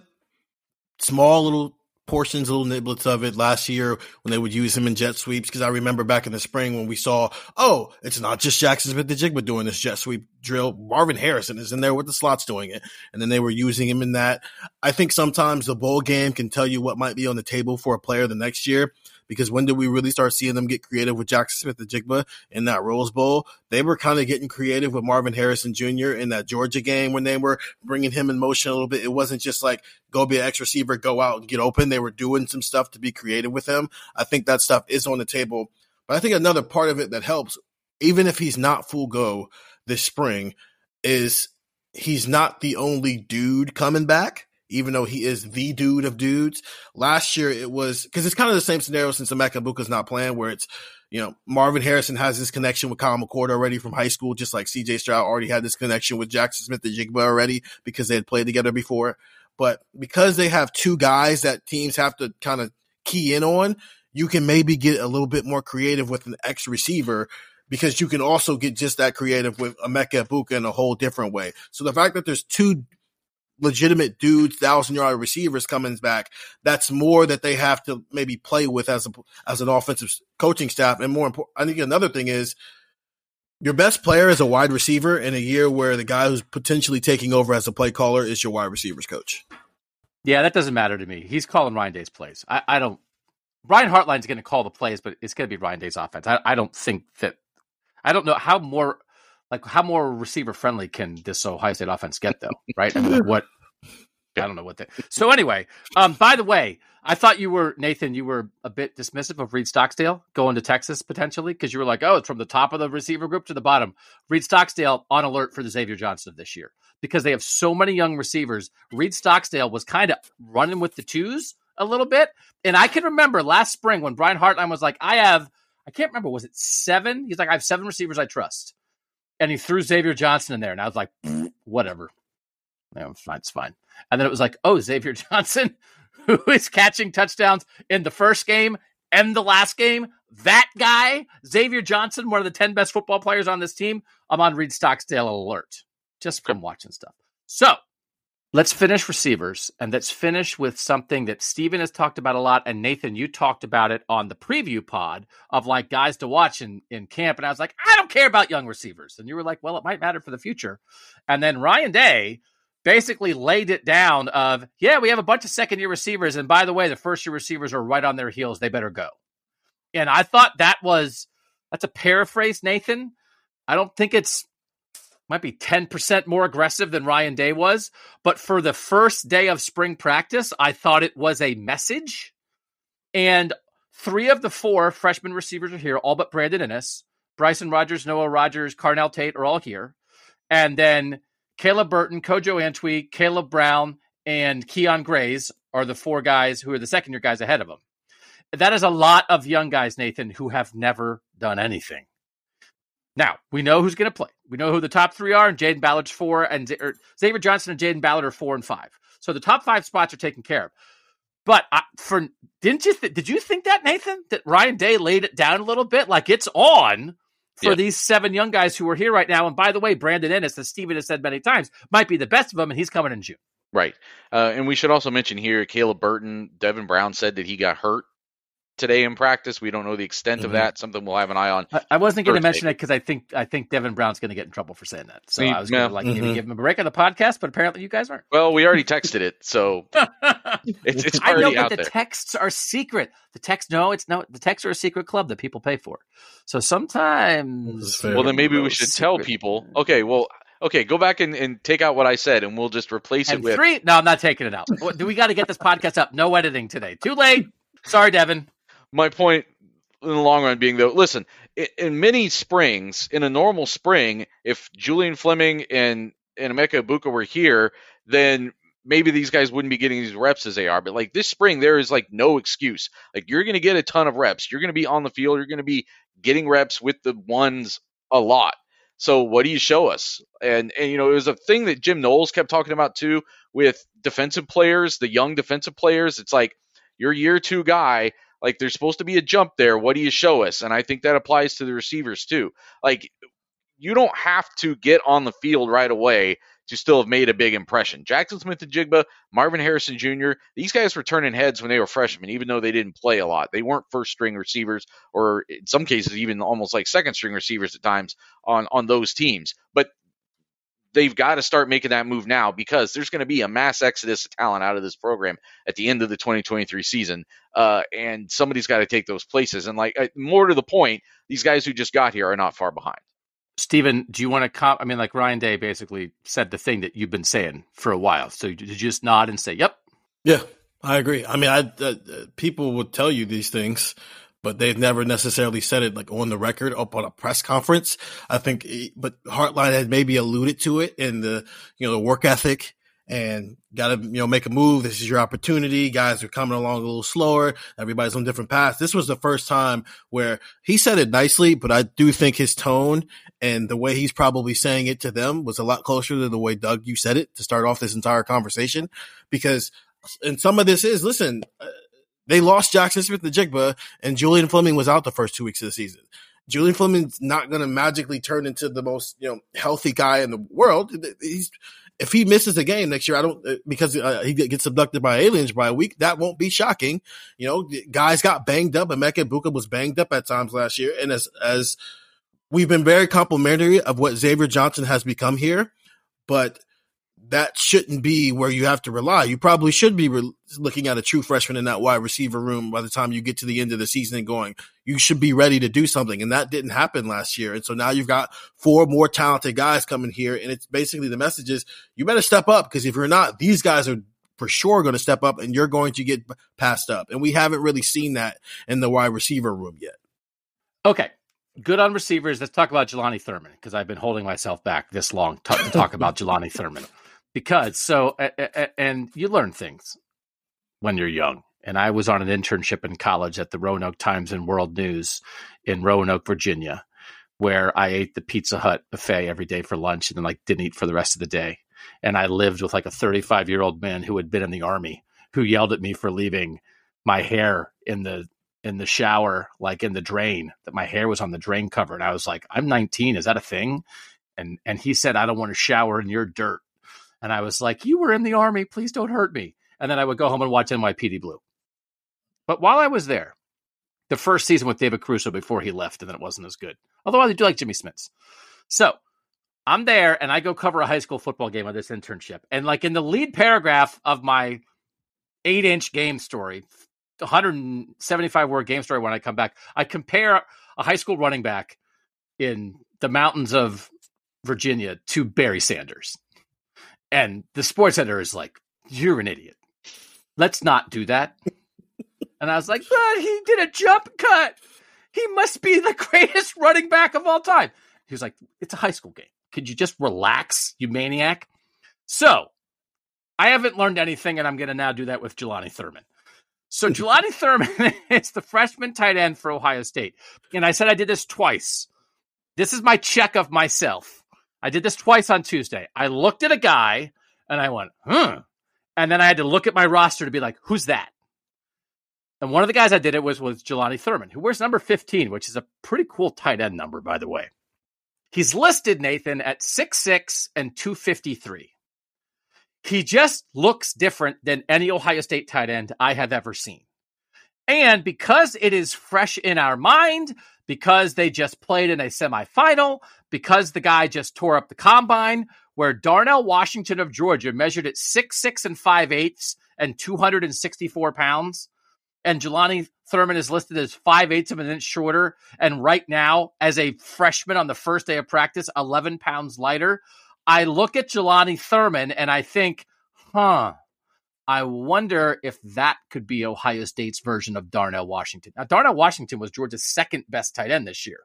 small little portions, little niblets of it last year when they would use him in jet sweeps. Because I remember back in the spring when we saw, oh, it's not just Jaxon Smith-Njigba doing this jet sweep drill. Marvin Harrison is in there with the slots doing it, and then they were using him in that. I think sometimes the bowl game can tell you what might be on the table for a player the next year because when did we really start seeing them get creative with Jaxon Smith-Njigba in that Rose Bowl? They were kind of getting creative with Marvin Harrison Jr. in that Georgia game when they were bringing him in motion a little bit. It wasn't just like go be an X receiver, go out and get open. They were doing some stuff to be creative with him. I think that stuff is on the table. But I think another part of it that helps, even if he's not full go this spring, is he's not the only dude coming back even though he is the dude of dudes. Last year it was because it's kind of the same scenario since Emeka Egbuka's not playing, where it's you know Marvin Harrison has this connection with Kyle McCord already from high school, just like C.J. Stroud already had this connection with Jaxon Smith-Njigba already because they had played together before. But because they have two guys that teams have to kind of key in on, you can maybe get a little bit more creative with an X receiver because you can also get just that creative with Emeka Egbuka in a whole different way. So the fact that there's two legitimate dudes, thousand yard receivers coming back. That's more that they have to maybe play with as a, as an offensive coaching staff. And more important, I think another thing is your best player is a wide receiver in a year where the guy who's potentially taking over as a play caller is your wide receivers coach. Yeah, that doesn't matter to me. He's calling Ryan Day's plays. I, I don't. Brian Hartline's going to call the plays, but it's going to be Ryan Day's offense. I, I don't think that. I don't know how more like how more receiver friendly can this Ohio State offense get though, right? I mean, what I don't know what they. So anyway, um, by the way, I thought you were Nathan. You were a bit dismissive of Reis Stocksdale going to Texas potentially because you were like, oh, it's from the top of the receiver group to the bottom. Reis Stocksdale on alert for the Xavier Johnson of this year because they have so many young receivers. Reis Stocksdale was kind of running with the twos a little bit, and I can remember last spring when Brian Hartline was like, I have, I can't remember, was it seven? He's like, I have seven receivers I trust and he threw Xavier Johnson in there, and I was like, whatever. Yeah, fine, it's fine. And then it was like, oh, Xavier Johnson, who is catching touchdowns in the first game and the last game. That guy, Xavier Johnson, one of the 10 best football players on this team. I'm on Reis Stocksdale alert just from watching stuff. So Let's finish receivers and let's finish with something that Steven has talked about a lot. And Nathan, you talked about it on the preview pod of like guys to watch in, in camp. And I was like, I don't care about young receivers. And you were like, well, it might matter for the future. And then Ryan Day basically laid it down of, yeah, we have a bunch of second year receivers. And by the way, the first year receivers are right on their heels. They better go. And I thought that was, that's a paraphrase, Nathan. I don't think it's might be 10% more aggressive than Ryan Day was. But for the first day of spring practice, I thought it was a message. And three of the four freshman receivers are here, all but Brandon Inniss. Bryson Rogers, Noah Rogers, Carnell Tate are all here. And then Caleb Burton, Kojo Antwi, Caleb Brown, and Kyion Grayes are the four guys who are the second year guys ahead of them. That is a lot of young guys, Nathan, who have never done anything. Now we know who's going to play. We know who the top three are, and Jayden Ballard's four, and or Xavier Johnson and Jayden Ballard are four and five. So the top five spots are taken care of. But I, for didn't you th- did you think that Nathan that Ryan Day laid it down a little bit like it's on for Yeah. these seven young guys who are here right now? And by the way, Brandon Inniss, as Steven has said many times, might be the best of them, and he's coming in June. Right. Uh, and we should also mention here Caleb Burton, Devin Brown said that he got hurt today in practice. We don't know the extent of Mhm. that. Something we'll have an eye on. I, I wasn't going to mention it because I think I think Devin Brown's going to get in trouble for saying that. So Me- I was going yeah. to like maybe Mhm. give him a break on the podcast, but apparently you guys aren't. Well, we already texted it, so it's, it's I know, already but out the there. texts are secret. The text, no, it's no. The texts are a secret club that people pay for. So sometimes, This is fair. well, then maybe we Real should tell people. Okay, well, okay, go back and, and take out what I said, and we'll just replace And it with. three? No, I'm not taking it out. Do we got to get this podcast up? No editing today. Too late. Sorry, Devin. My point in the long run being though listen in, many springs in a normal spring if julian fleming and and Emeka Egbuka were here then maybe these guys wouldn't be getting these reps as they are. But like this spring there is like no excuse. Like you're going to get a ton of reps. You're going to be on the field. You're going to be getting reps with the ones a lot. So what do you show us? And and you know it was a thing that jim knowles kept talking about too with defensive players the young defensive players. It's like your year two guy like there's supposed to be a jump there. What do you show us? And I think that applies to the receivers too. Like you don't have to get on the field right away to still have made a big impression. Jaxon Smith-Njigba, Marvin Harrison Jr., these guys were turning heads when they were freshmen, even though they didn't play a lot. They weren't first string receivers, or in some cases, even almost like second string receivers at times on, on those teams. But they've got to start making that move now because there's going to be a mass exodus of talent out of this program at the end of the 2023 season. Uh, and somebody's got to take those places. And like uh, more to the point, these guys who just got here are not far behind. Steven, do you want to comp? I mean, like Ryan Day basically said the thing that you've been saying for a while. So did you just nod and say, "Yep"? Yeah, I agree. I mean, I uh, uh, people would tell you these things, but they've never necessarily said it like on the record up on a press conference. I think, eh, but Hartline had maybe alluded to it in the you know the work ethic and got to you know make a move. This is your opportunity. Guys are coming along a little slower. Everybody's on different paths. This was the first time where he said it nicely, but I do think his tone and the way he's probably saying it to them was a lot closer to the way Doug you said it to start off this entire conversation because and some of this is listen, uh, they lost Jaxon Smith-Njigba, and Julian Fleming was out the first two weeks of the season. Julian Fleming's not going to magically turn into the most you know healthy guy in the world. He's if he misses a game next year, I don't uh, because uh, he gets abducted by aliens by a week. That won't be shocking. You know, guys got banged up. Emeka Egbuka was banged up at times last year, and as as we've been very complimentary of what Xavier Johnson has become here, but that shouldn't be where you have to rely. You probably should be re- looking at a true freshman in that wide receiver room by the time you get to the end of the season and going, you should be ready to do something. And that didn't happen last year. And so now you've got four more talented guys coming here. And it's basically the message is you better step up because if you're not, these guys are for sure going to step up and you're going to get passed up. And we haven't really seen that in the wide receiver room yet. Okay, good on receivers. Let's talk about Jelani Thurman because I've been holding myself back this long to, to talk about Jelani Thurman. Because so, and you learn things when you're young. And I was on an internship in college at the Roanoke Times and World News in Roanoke, Virginia, where I ate the Pizza Hut buffet every day for lunch and then like didn't eat for the rest of the day. And I lived with like a 35 year old man who had been in the army who yelled at me for leaving my hair in the in the shower, like in the drain, that my hair was on the drain cover. And I was like, I'm 19. Is that a thing? And and he said, I don't want to shower in your dirt. And I was like, You were in the army. Please don't hurt me. And then I would go home and watch NYPD Blue. But while I was there, the first season with David Caruso before he left, and then it wasn't as good. Although I do like Jimmy Smits. So I'm there and I go cover a high school football game on this internship. And like in the lead paragraph of my eight inch game story, 175 word game story when I come back, I compare a high school running back in the mountains of Virginia to Barry Sanders. And the sports editor is like, You're an idiot. Let's not do that. and I was like, But he did a jump cut. He must be the greatest running back of all time. He was like, It's a high school game. Could you just relax, you maniac? So I haven't learned anything, and I'm going to now do that with Jelani Thurman. So Jelani Thurman is the freshman tight end for Ohio State. And I said I did this twice this is my check of myself. I did this twice on Tuesday. I looked at a guy and I went, hmm. And then I had to look at my roster to be like, who's that? And one of the guys I did it was was Jelani Thurman, who wears number 15, which is a pretty cool tight end number, by the way. He's listed, Nathan, at 6'6 and 253. He just looks different than any Ohio State tight end I have ever seen. And because it is fresh in our mind, because they just played in a semifinal, because the guy just tore up the combine, where Darnell Washington of Georgia measured at six six and five eighths and 264 pounds, and Jelani Thurman is listed as five eighths of an inch shorter, and right now, as a freshman on the first day of practice, 11 pounds lighter. I look at Jelani Thurman and I think, huh, I wonder if that could be Ohio State's version of Darnell Washington. Now, Darnell Washington was Georgia's second best tight end this year,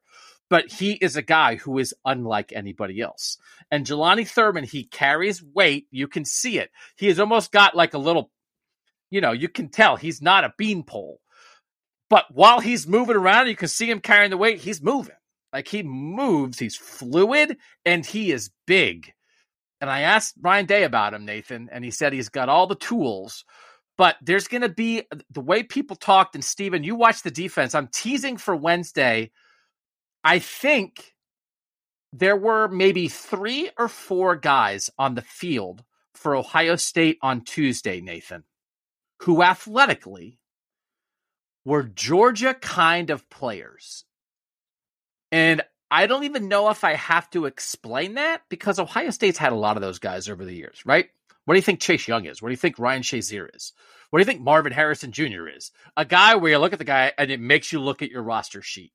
but he is a guy who is unlike anybody else. And Jelani Thurman, he carries weight. You can see it. He has almost got like a little, you know, you can tell he's not a beanpole. But while he's moving around, you can see him carrying the weight. He's moving. Like he moves, he's fluid, and he is big. And I asked Ryan Day about him, Nathan, and he said he's got all the tools. But there's going to be uh, the way people talked, and Steven, you watch the defense. I'm teasing for Wednesday. I think there were maybe three or four guys on the field for Ohio State on Tuesday, Nathan, who athletically were Georgia kind of players. And I don't even know if I have to explain that because Ohio State's had a lot of those guys over the years, right? What do you think Chase Young is? What do you think Ryan Shazier is? What do you think Marvin Harrison Jr. is? A guy where you look at the guy and it makes you look at your roster sheet.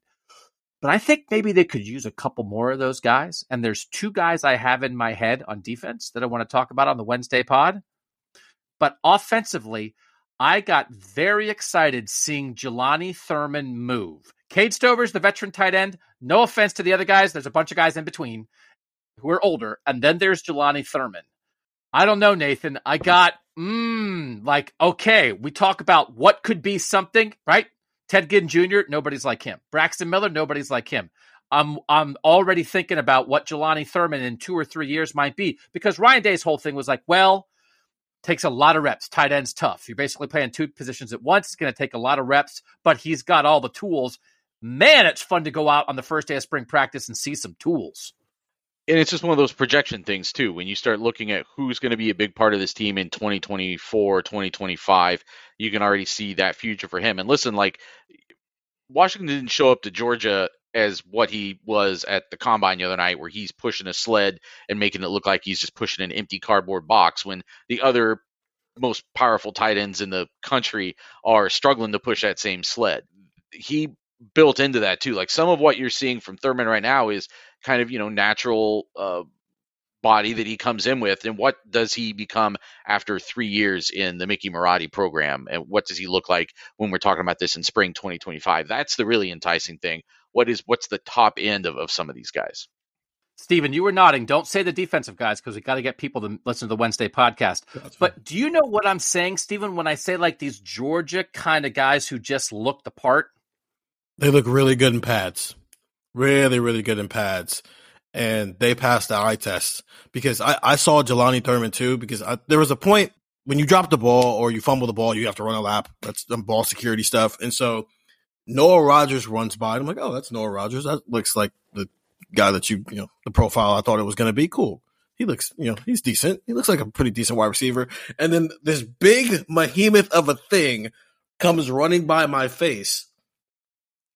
But I think maybe they could use a couple more of those guys. And there's two guys I have in my head on defense that I want to talk about on the Wednesday pod. But offensively, I got very excited seeing Jelani Thurman move. Cade Stover's the veteran tight end. No offense to the other guys. There's a bunch of guys in between who are older. And then there's Jelani Thurman. I don't know, Nathan. I got, mmm, like, okay, we talk about what could be something, right? Ted Ginn Jr., nobody's like him. Braxton Miller, nobody's like him. I'm I'm already thinking about what Jelani Thurman in two or three years might be because Ryan Day's whole thing was like, well, takes a lot of reps. Tight end's tough. You're basically playing two positions at once. It's going to take a lot of reps, but he's got all the tools. Man, it's fun to go out on the first day of spring practice and see some tools. And it's just one of those projection things too. When you start looking at who's going to be a big part of this team in 2024, 2025, you can already see that future for him. And listen, like Washington didn't show up to Georgia as what he was at the combine the other night, where he's pushing a sled and making it look like he's just pushing an empty cardboard box when the other most powerful tight ends in the country are struggling to push that same sled. He built into that too. Like some of what you're seeing from Thurman right now is kind of, you know, natural uh, body that he comes in with and what does he become after three years in the mickey marotti program and what does he look like when we're talking about this in spring 2025 that's the really enticing thing what is what's the top end of, of some of these guys Steven, you were nodding. Don't say the defensive guys because we got to get people to listen to the Wednesday podcast. but do you know what I'm saying, Steven, when I say like these Georgia kind of guys who just look the part? They look really good in pads. Really, really good in pads and they passed the eye test because I, I saw Jelani Thurman too because I, there was a point when you drop the ball or you fumble the ball, you have to run a lap. That's some ball security stuff. And so Noah Rogers runs by. I'm like, oh, that's Noah Rogers. That looks like the guy that you, you know, the profile I thought it was going to be. Cool. He looks, you know, he's decent. He looks like a pretty decent wide receiver. And then this big behemoth of a thing comes running by my face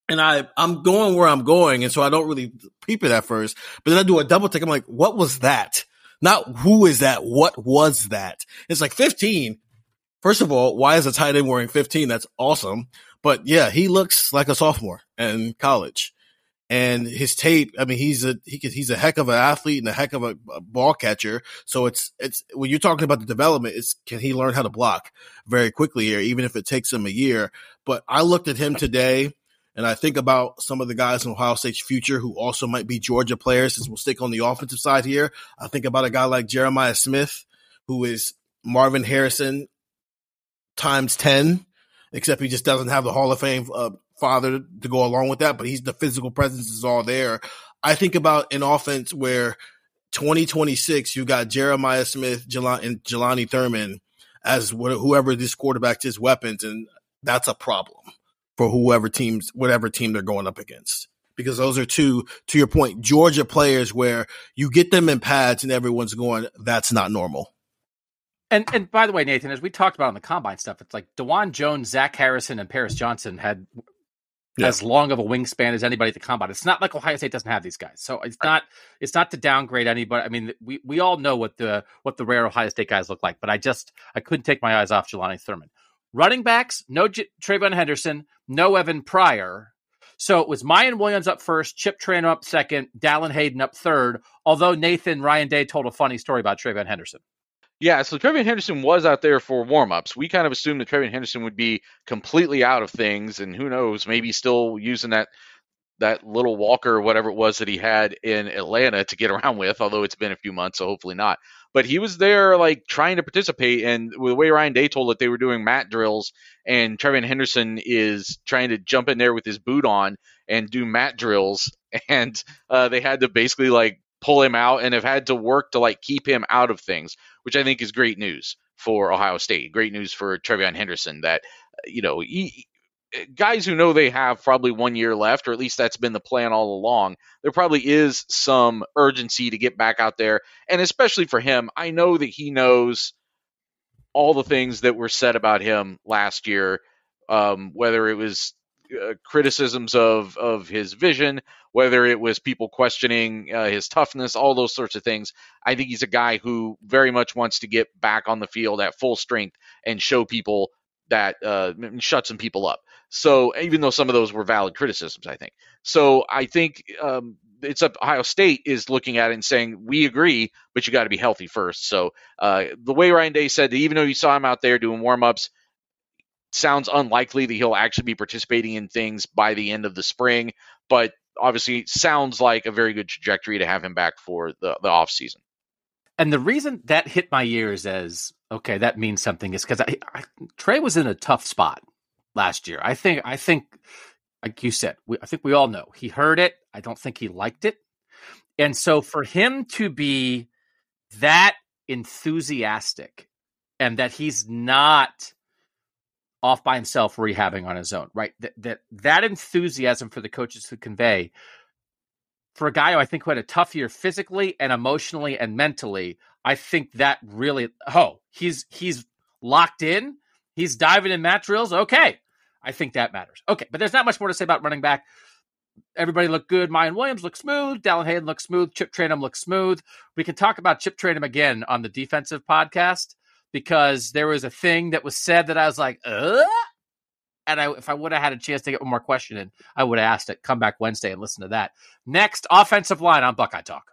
and I I'm going where I'm going, and so I don't really peep it at first. But then I do a double take. I'm like, what was that? Not who is that? What was that? It's like 15. First of all, why is a tight end wearing 15? That's awesome. But yeah, he looks like a sophomore in college. And his tape, I mean, he's a he, he's a heck of an athlete and a heck of a, a ball catcher. So it's it's when you're talking about the development, it's can he learn how to block very quickly here, even if it takes him a year. But I looked at him today and I think about some of the guys in Ohio State's future who also might be Georgia players, since we'll stick on the offensive side here. I think about a guy like Jeremiah Smith, who is Marvin Harrison times 10, except he just doesn't have the Hall of Fame uh, father to go along with that, but he's the physical presence is all there. I think about an offense where 2026, you got Jeremiah Smith and Jelani Thurman as whoever this quarterback is weapons, and that's a problem for whoever teams, whatever team they're going up against. Because those are two, to your point, Georgia players where you get them in pads and everyone's going, that's not normal. And and by the way, Nathan, as we talked about on the combine stuff, it's like Dawand Jones, Zach Harrison, and Paris Johnson had yeah. as long of a wingspan as anybody at the combine. It's not like Ohio State doesn't have these guys, so it's not it's not to downgrade anybody. I mean, we we all know what the what the rare Ohio State guys look like, but I just I couldn't take my eyes off Jelani Thurman. Running backs, no J- TreVeyon Henderson, no Evan Pryor. So it was Miyan Williams up first, Chip Trayanum up second, Dallan Hayden up third. Although Nathan Ryan Day told a funny story about TreVeyon Henderson. Yeah, so TreVeyon Henderson was out there for warmups. We kind of assumed that TreVeyon Henderson would be completely out of things, and who knows, maybe still using that that little walker or whatever it was that he had in Atlanta to get around with, although it's been a few months, so hopefully not. But he was there like trying to participate and the way Ryan Day told it, they were doing mat drills and TreVeyon Henderson is trying to jump in there with his boot on and do mat drills and uh, they had to basically like pull him out and have had to work to like keep him out of things, which I think is great news for Ohio State. Great news for TreVeyon Henderson that you know he, guys who know they have probably one year left, or at least that's been the plan all along. There probably is some urgency to get back out there, and especially for him, I know that he knows all the things that were said about him last year. Um, whether it was uh, criticisms of of his vision, whether it was people questioning uh, his toughness, all those sorts of things. I think he's a guy who very much wants to get back on the field at full strength and show people that uh, shut some people up. So even though some of those were valid criticisms, I think. So I think um, it's up. Ohio State is looking at it and saying we agree, but you got to be healthy first. So uh, the way Ryan Day said, that even though you saw him out there doing warm ups, sounds unlikely that he'll actually be participating in things by the end of the spring, but obviously sounds like a very good trajectory to have him back for the, the off season. And the reason that hit my ears as okay, that means something is because Trey was in a tough spot last year. I think I think like you said, we, I think we all know he heard it. I don't think he liked it, and so for him to be that enthusiastic and that he's not off by himself rehabbing on his own, right? That that that enthusiasm for the coaches to convey for a guy who I think who had a tough year physically and emotionally and mentally, I think that really oh, he's he's locked in. He's diving in mat drills. Okay. I think that matters. Okay, but there's not much more to say about running back. Everybody looked good. Miyan Williams looked smooth. Dallan Hayden looked smooth. Chip Trayanum looked smooth. We can talk about Chip Trayanum again on the defensive podcast because there was a thing that was said that I was like, uh? and I, if I would have had a chance to get one more question in, I would have asked it. Come back Wednesday and listen to that. Next, offensive line on Buckeye Talk.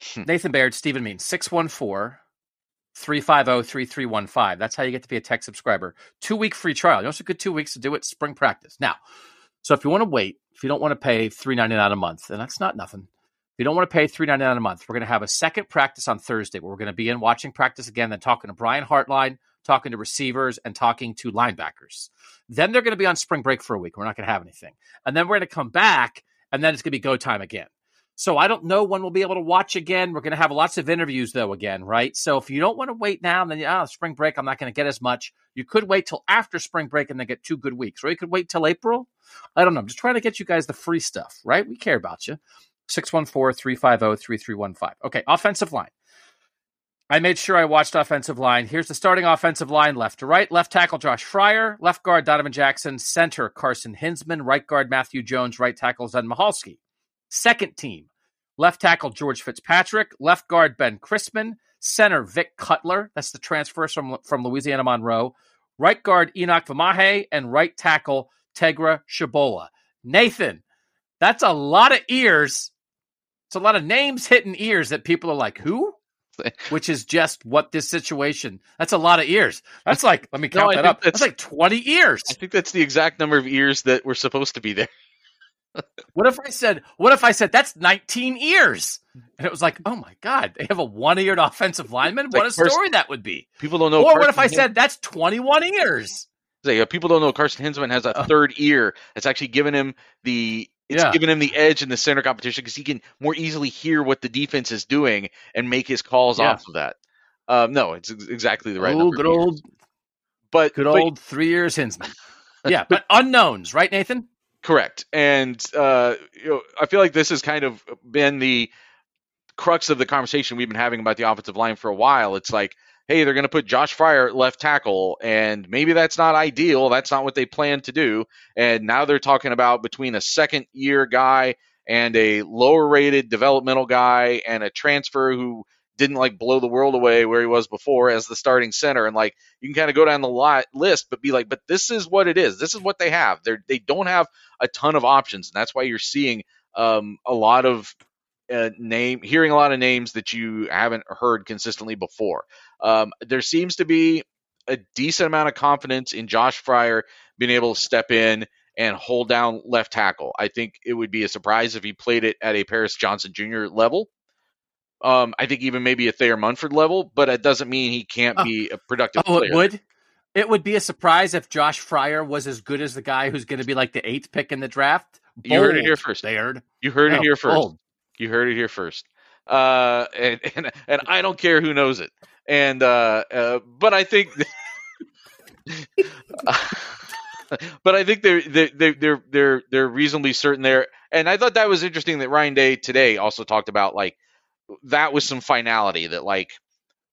Nathan Baird, Stephen Means, 614 350 3315. That's how you get to be a tech subscriber. Two week free trial. You also get two weeks to do it spring practice. Now, so if you want to wait, if you don't want to pay three ninety nine a month, and that's not nothing, If you don't want to pay three ninety nine a month, we're going to have a second practice on Thursday where we're going to be in watching practice again, then talking to Brian Hartline, talking to receivers, and talking to linebackers. Then they're going to be on spring break for a week. We're not going to have anything, and then we're going to come back, and then it's going to be go time again. So I don't know when we'll be able to watch again. We're going to have lots of interviews though again, right? So if you don't want to wait now, and then ah, spring break, I'm not going to get as much. You could wait till after spring break and then get two good weeks, or you could wait till April. I don't know. I'm just trying to get you guys the free stuff, right? We care about you. 614 350 3315. Okay, offensive line. I made sure I watched offensive line. Here's the starting offensive line left to right. Left tackle Josh Fryar. Left guard Donovan Jackson. Center Carson Hinzman. Right guard Matthew Jones. Right tackle Zen Michalski. Second team. Left tackle George Fitzpatrick. Left guard Ben Christman. Center Vic Cutler. That's the transfers from, from Louisiana Monroe. Right guard Enokk Vimahi. And right tackle Tegah Tshabola. Nathan, That's a lot of ears. It's a lot of names hitting ears that people are like, who? Which is just what this situation. That's a lot of ears. That's like, let me count I that up. That's, that's- like 20 ears. I think that's the exact number of ears that were supposed to be there. What if I said, what if I said that's 19 ears? And it was like, oh my God, they have a one eared offensive lineman? It's What a first- story that would be. People don't know. Or what if I said that's 21 ears? Uh, people don't know Carson Hinzman has a third ear. It's actually given him the it's Yeah. given him the edge in the center competition because he can more easily hear what the defense is doing and make his calls Yeah. off of that. Um, no, it's ex- exactly the right oh, good old, but good but- old three years Hinzman. Yeah, but unknowns, right, Nathan? Correct. And uh, you know, I feel like this has kind of been the crux of the conversation we've been having about the offensive line for a while. It's like, hey, they're going to put Josh Fryar at left tackle, and maybe that's not ideal. That's not what they plan to do. And now they're talking about between a second year guy and a lower rated developmental guy and a transfer who didn't like blow the world away where he was before as the starting center and like you can kind of go down the lot list but be like but this is what it is this is what they have they they don't have a ton of options and that's why you're seeing um, a lot of uh, name hearing a lot of names that you haven't heard consistently before um, there seems to be a decent amount of confidence in Josh Fryar being able to step in and hold down left tackle. I think it would be a surprise if he played it at a Paris Johnson Jr. level. Um, I think even maybe a Thayer Munford level, but it doesn't mean he can't Oh. be a productive Oh, player. it would. It would be a surprise if Josh Fryar was as good as the guy who's going to be like the eighth pick in the draft. You heard it here Bold, first. Baird. You heard No, it here first. bold. You heard it here first. Uh, and, and and I don't care who knows it. And uh, uh but I think, but I think they're they're they're they're they're reasonably certain there. And I thought that was interesting that Ryan Day today also talked about like that was some finality that like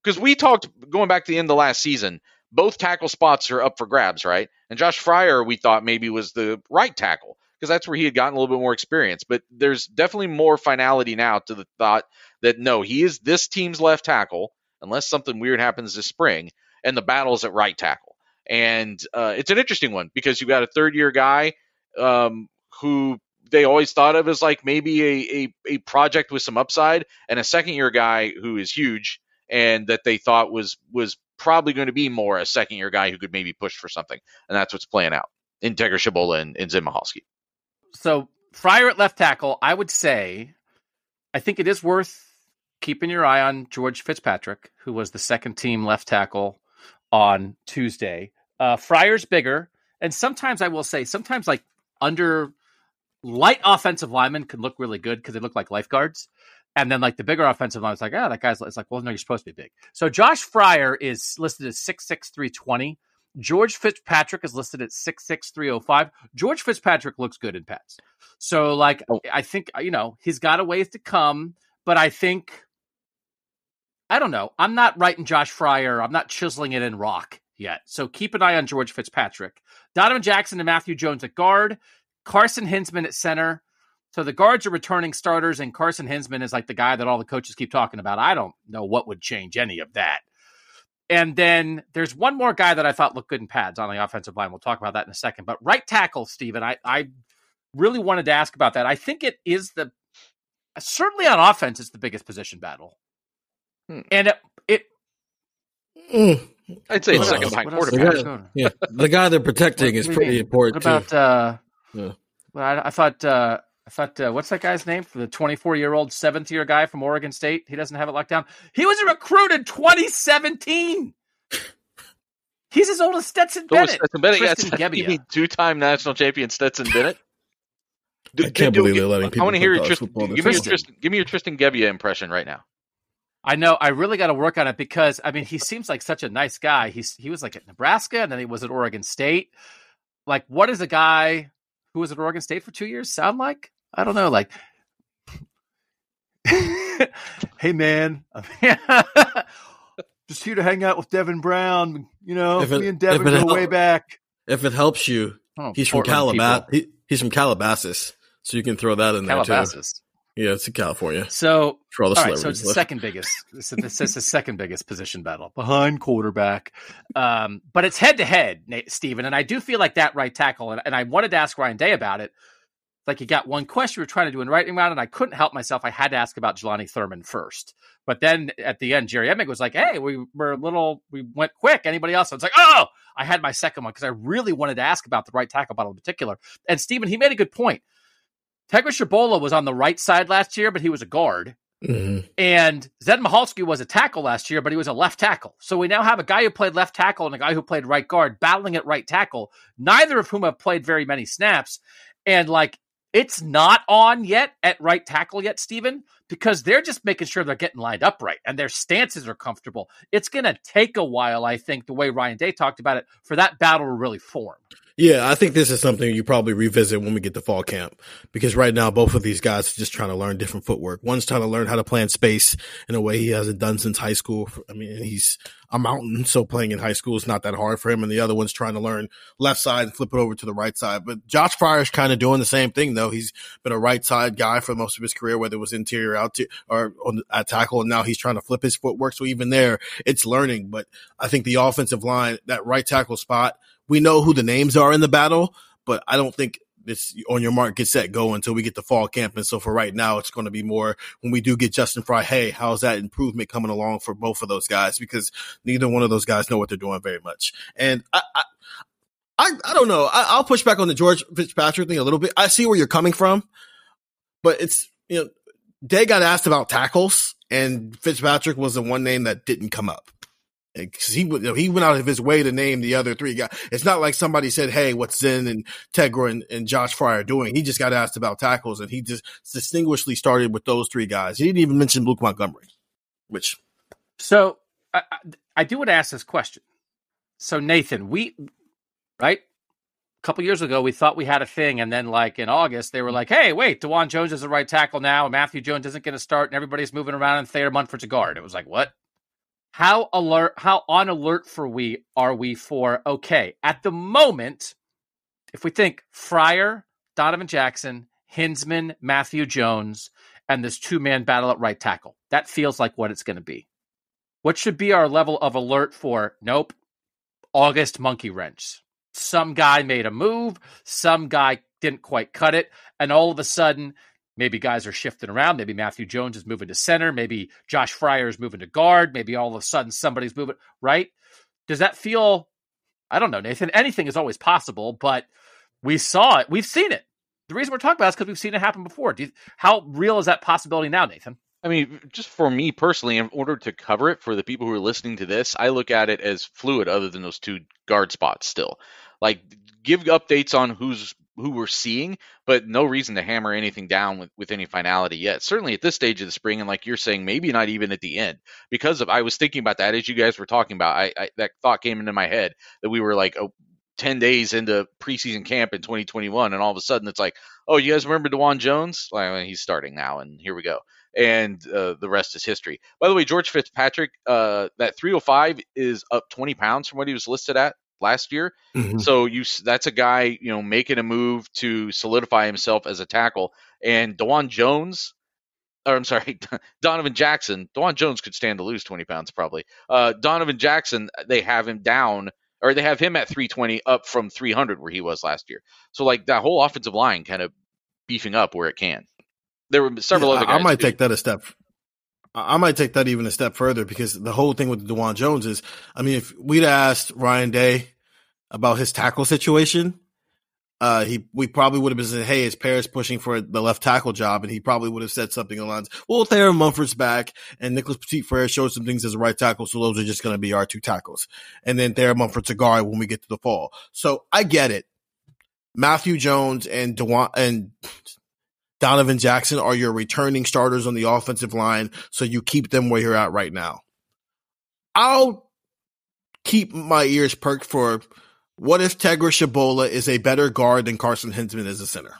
because we talked going back to the end of last season. Both tackle spots are up for grabs, right? And Josh Fryar, we thought maybe was the right tackle because that's where he had gotten a little bit more experience. But there's definitely more finality now to the thought that no, he is this team's left tackle unless something weird happens this spring, and the battle's at right tackle. And uh, it's an interesting one because you've got a third year guy um, who they always thought of as like maybe a, a, a project with some upside, and a second year guy who is huge and that they thought was was probably going to be more a second year guy who could maybe push for something. And that's what's playing out. in Tegah Tshabola and, and Zen Michalski. So Fryar at left tackle, I would say, I think it is worth keeping your eye on George Fitzpatrick, who was the second team left tackle on Tuesday. Uh, Fryar's bigger, and sometimes I will say, sometimes like under light offensive linemen can look really good because they look like lifeguards. And then like the bigger offensive line, it's like, oh, that guy's it's like, well, no, you're supposed to be big. So Josh Fryar is listed as 6'6", 320. George Fitzpatrick is listed at 6'6", 305. George Fitzpatrick looks good in pets. So like oh. I think you know, he's got a ways to come, but I think I don't know. I'm not writing Josh Fryar. I'm not chiseling it in rock yet. So keep an eye on George Fitzpatrick. Donovan Jackson and Matthew Jones at guard. Carson Hinzman at center. So the guards are returning starters, and Carson Hinzman is like the guy that all the coaches keep talking about. I don't know what would change any of that. And then there's one more guy that I thought looked good in pads on the offensive line. We'll talk about that in a second. But right tackle, Steven, I, I really wanted to ask about that. I think it is the certainly on offense, it's the biggest position battle. Hmm. And it, it Mm. I'd say What second behind What else? The guy, yeah, the guy they're protecting is pretty mean? important What about too. uh, Yeah. well, I, I thought uh, I thought uh, what's that guy's name the 24 year old seventh year guy from Oregon State? He doesn't have it locked down. He was a recruit in 2017. He's as old as Stetson Oh, Bennett. Stetson Bennett, yes. Tristan You Gebbia. mean two-time national champion Stetson Bennett? I can't believe they're letting people. I want to hear your Tristan, give me your. Tristan, give me your Tristan Gebbia impression right now. I know. I really got to work on it because I mean, he seems like such a nice guy. He's he was like at Nebraska, and then he was at Oregon State. Like, what is a guy who was at Oregon State for two years sound like? I don't know. Like, hey man, just here to hang out with Devin Brown. You know, it- me and Devin go help- way back. If it helps you, Oh, he's from Calabas. He, he's from Calabasas, so you can throw that in there too. Yeah, it's in California. So For all the all right, so it's the second biggest. This is, the second biggest position battle behind quarterback, um, but it's head to head, Stephen. And I do feel like that right tackle. And, and I wanted to ask Ryan Day about it. like you got one question we were trying to do in writing round, and I couldn't help myself. I had to ask about Jelani Thurman first. But then at the end, Jerry Emig was like, "Hey, we were a little, we went quick. Anybody else?" I was like, "Oh!" I had my second one because I really wanted to ask about the right tackle battle in particular. And Stephen, he made a good point. Tegah Tshabola was on the right side last year, but he was a guard. Mm-hmm. And Zen Michalski was a tackle last year, but he was a left tackle. So we now have a guy who played left tackle and a guy who played right guard battling at right tackle, neither of whom have played very many snaps. And like, it's not on yet at right tackle yet, Stephen, because they're just making sure they're getting lined up right and their stances are comfortable. It's going to take a while, I think, the way Ryan Day talked about it, for that battle to really form. Yeah, I think this is something you probably revisit when we get to fall camp because right now both of these guys are just trying to learn different footwork. One's trying to learn how to play in space in a way he hasn't done since high school. I mean, he's a mountain, so playing in high school is not that hard for him. And the other one's trying to learn left side and flip it over to the right side. But Josh Fryar's kind of doing the same thing though. He's been a right side guy for most of his career, whether it was interior out to, or on at tackle, and now he's trying to flip his footwork. So even there, it's learning. But I think the offensive line, that right tackle spot we know who the names are in the battle, but I don't think it's on your mark, get set, go until we get to fall camp. And so for right now, it's going to be more when we do get Justin Frye. Hey, how's that improvement coming along for both of those guys? Because neither one of those guys know what they're doing very much. And I, I, I, I don't know. I, will push back on the George Fitzpatrick thing a little bit. I see where you're coming from, but it's, you know, Day got asked about tackles and Fitzpatrick was the one name that didn't come up because he he went out of his way to name the other three guys. It's not like somebody said, "Hey, what's Zen and Tegah and, and Josh Fryar doing?" He just got asked about tackles, and he just distinguishedly started with those three guys. He didn't even mention Luke Montgomery, which. So I, I do want to ask this question. So Nathan, we right couple years ago we thought we had a thing, and then like in August they were like, "Hey, wait, Dawand Jones is the right tackle now, and Matthew Jones isn't going to start, and everybody's moving around, and Thayer Munford's a guard." It was like, what? how alert how on alert for we are we for okay at the moment if we think fryar donovan jackson hinzman matthew jones and this two-man battle at right tackle that feels like what it's going to be what should be our level of alert for nope august monkey wrench some guy made a move some guy didn't quite cut it and all of a sudden Maybe guys are shifting around. Maybe Matthew Jones is moving to center. Maybe Josh Fryar is moving to guard. Maybe all of a sudden somebody's moving, right? Does that feel, I don't know, Nathan? Anything is always possible, but we saw it. We've seen it. The reason we're talking about it is because we've seen it happen before. You, how real is that possibility now, Nathan? I mean, just for me personally, in order to cover it for the people who are listening to this, I look at it as fluid, other than those two guard spots still. Like, give updates on who's who we're seeing, but no reason to hammer anything down with, with any finality yet. Certainly at this stage of the spring, and like you're saying, maybe not even at the end, because of I was thinking about that as you guys were talking about. I, I that thought came into my head that we were like oh, 10 days into preseason camp in 2021, and all of a sudden it's like, oh, you guys remember Dawand Jones? Well, he's starting now, and here we go. And uh, the rest is history. By the way, George Fitzpatrick, uh, that 305 is up 20 pounds from what he was listed at last year. Mm-hmm. So you that's a guy, you know, making a move to solidify himself as a tackle. And Dawand Jones, or I'm sorry, Donovan Jackson. Dawand Jones could stand to lose 20 pounds probably. Uh, Donovan Jackson, they have him down or they have him at 320 up from 300 where he was last year. So like that whole offensive line kind of beefing up where it can. There were several yeah, other guys. I might too. take that a step I might take that even a step further because the whole thing with Dawand Jones is, I mean, if we'd asked Ryan Day about his tackle situation, uh, he we probably would have been saying, "Hey, is Paris pushing for the left tackle job?" And he probably would have said something along lines, "Well, Thayer Munford's back, and Nicholas Petit Frere showed some things as a right tackle, so those are just going to be our two tackles." And then Thayer Munford's a guard when we get to the fall. So I get it. Matthew Jones and Dawand and Donovan Jackson are your returning starters on the offensive line, so you keep them where you're at right now. I'll keep my ears perked for what if Tegah Tshabola is a better guard than Carson Hinzman as a center?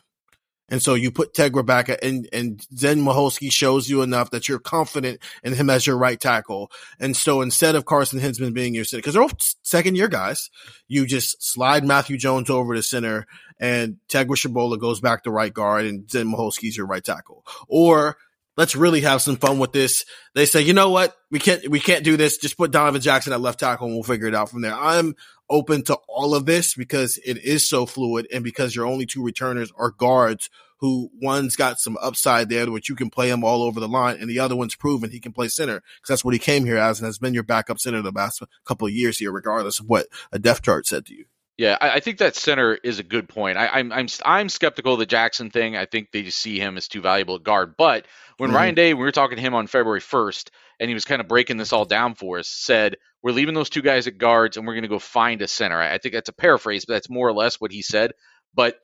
And so you put Tegah back and, and Zen Michalski shows you enough that you're confident in him as your right tackle. And so instead of Carson Hinzman being your center, because they're all second year guys, you just slide Matthew Jones over to center and Tegah Tshabola goes back to right guard and Zen Michalski's your right tackle. Or let's really have some fun with this. They say, you know what? We can't, we can't do this. Just put Donovan Jackson at left tackle and we'll figure it out from there. I'm open to all of this because it is so fluid and because your only two returners are guards who one's got some upside there, to which you can play him all over the line, and the other one's proven he can play center because that's what he came here as and has been your backup center the past couple of years here, regardless of what a depth chart said to you. Yeah, I, I think that center is a good point. I, I'm I'm I'm skeptical of the Jackson thing. I think they just see him as too valuable a guard. But when Mhm. Ryan Day, we were talking to him on February 1st, and he was kind of breaking this all down for us, said we're leaving those two guys at guards, and we're going to go find a center. I, I think that's a paraphrase, but that's more or less what he said. But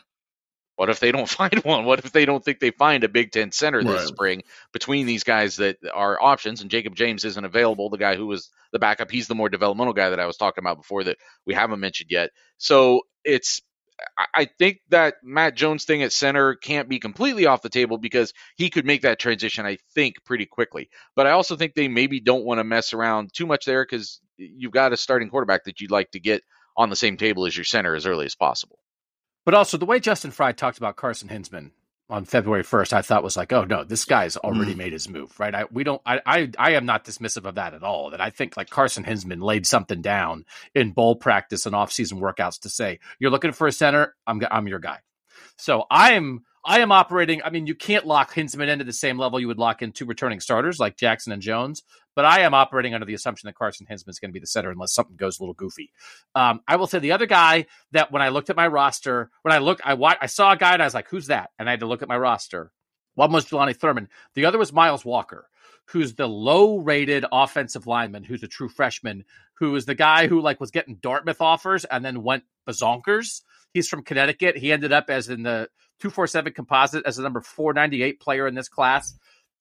what if they don't find one? What if they don't think they find a Big Ten center this Right. spring between these guys that are options? And Jakob James isn't available. The guy who was the backup, he's the more developmental guy that I was talking about before that we haven't mentioned yet. So it's I- I think that Matt Jones thing at center can't be completely off the table because he could make that transition, I think, pretty quickly. But I also think they maybe don't want to mess around too much there because you've got a starting quarterback that you'd like to get on the same table as your center as early as possible. But also the way Justin Frye talked about Carson Hinzman on February first, I thought was like, oh no, this guy's already mm. made his move, right? I we don't, I, I I am not dismissive of that at all. That I think like Carson Hinzman laid something down in bowl practice and off season workouts to say, you're looking for a center, I'm I'm your guy. So I am I am operating. I mean, you can't lock Hinzman into the same level you would lock in two returning starters like Jackson and Jones. But I am operating under the assumption that Carson Hinzman is going to be the center unless something goes a little goofy. Um, I will say the other guy that when I looked at my roster, when I looked, I wa- I saw a guy and I was like, "Who's that?" And I had to look at my roster. One was Jelani Thurman. The other was Miles Walker, who's the low-rated offensive lineman, who's a true freshman, who is the guy who like was getting Dartmouth offers and then went bazonkers. He's from Connecticut. He ended up as in the 247 composite as the number 498 player in this class.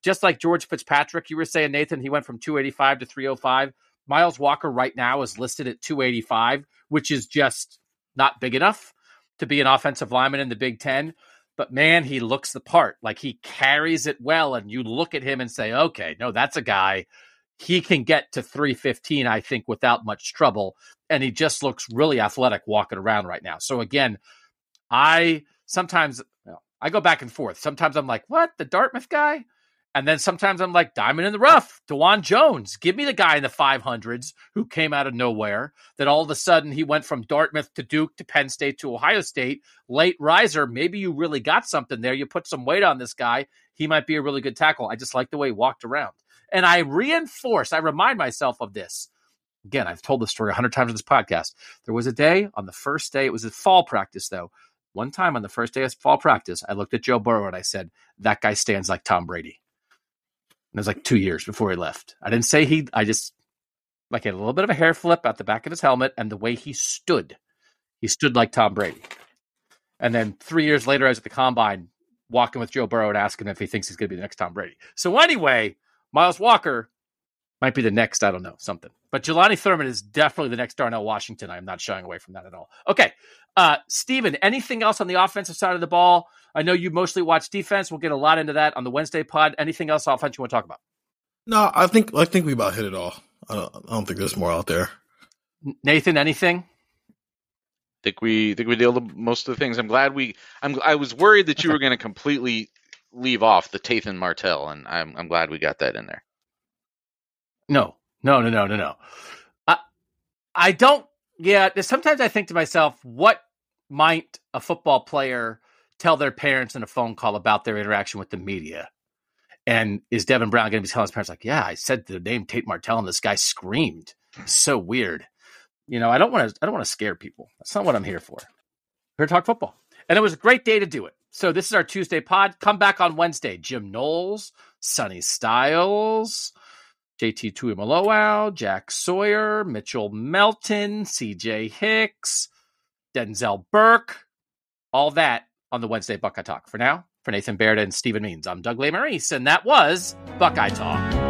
Just like George Fitzpatrick, you were saying, Nathan, he went from 285 to 305. Miles Walker right now is listed at 285, which is just not big enough to be an offensive lineman in the Big Ten. But man, he looks the part. Like he carries it well. And you look at him and say, okay, no, that's a guy. He can get to 315, I think, without much trouble. And he just looks really athletic walking around right now. So again, I sometimes well, I go back and forth. Sometimes I'm like, what? The Dartmouth guy? And then sometimes I'm like, diamond in the rough, Dawand Jones. Give me the guy in the 500s who came out of nowhere. That all of a sudden he went from Dartmouth to Duke to Penn State to Ohio State. Late riser. Maybe you really got something there. You put some weight on this guy. He might be a really good tackle. I just like the way he walked around. And I reinforce, I remind myself of this. Again, I've told this story a hundred times on this podcast. There was a day on the first day, it was a fall practice though. One time on the first day of fall practice, I looked at Joe Burrow and I said, That guy stands like Tom Brady. And it was like two years before he left. I didn't say he, I just like a little bit of a hair flip at the back of his helmet and the way he stood. He stood like Tom Brady. And then three years later, I was at the combine walking with Joe Burrow and asking him if he thinks he's going to be the next Tom Brady. So anyway, Miles Walker might be the next, I don't know, something. But Jelani Thurman is definitely the next Darnell Washington. I'm not shying away from that at all. Okay. Uh, Steven, anything else on the offensive side of the ball? I know you mostly watch defense. We'll get a lot into that on the Wednesday pod. Anything else offense you want to talk about? No, I think I think we about hit it all. I don't, I don't think there's more out there. Nathan, anything? think we think we deal the- most of the things. I'm glad we. I'm. I was worried that you were going to completely leave off the Tathan Martell, and I'm I'm glad we got that in there. No, no, no, no, no, no. I, I don't. Yeah, sometimes I think to myself, what might a football player tell their parents in a phone call about their interaction with the media? And is Devin Brown going to be telling his parents like, "Yeah, I said the name Tate Martell, and this guy screamed." So weird. You know, I don't want to. I don't want to scare people. That's not what I'm here for. Here to talk football, and it was a great day to do it. So this is our Tuesday pod. Come back on Wednesday. Jim Knowles, Sonny Styles, JT Tuimoloau, Jack Sawyer, Mitchell Melton, CJ Hicks, Denzel Burke, all that on the Wednesday Buckeye Talk. For now, for Nathan Baird and Stephen Means, I'm Doug Maurice, and that was Buckeye Talk.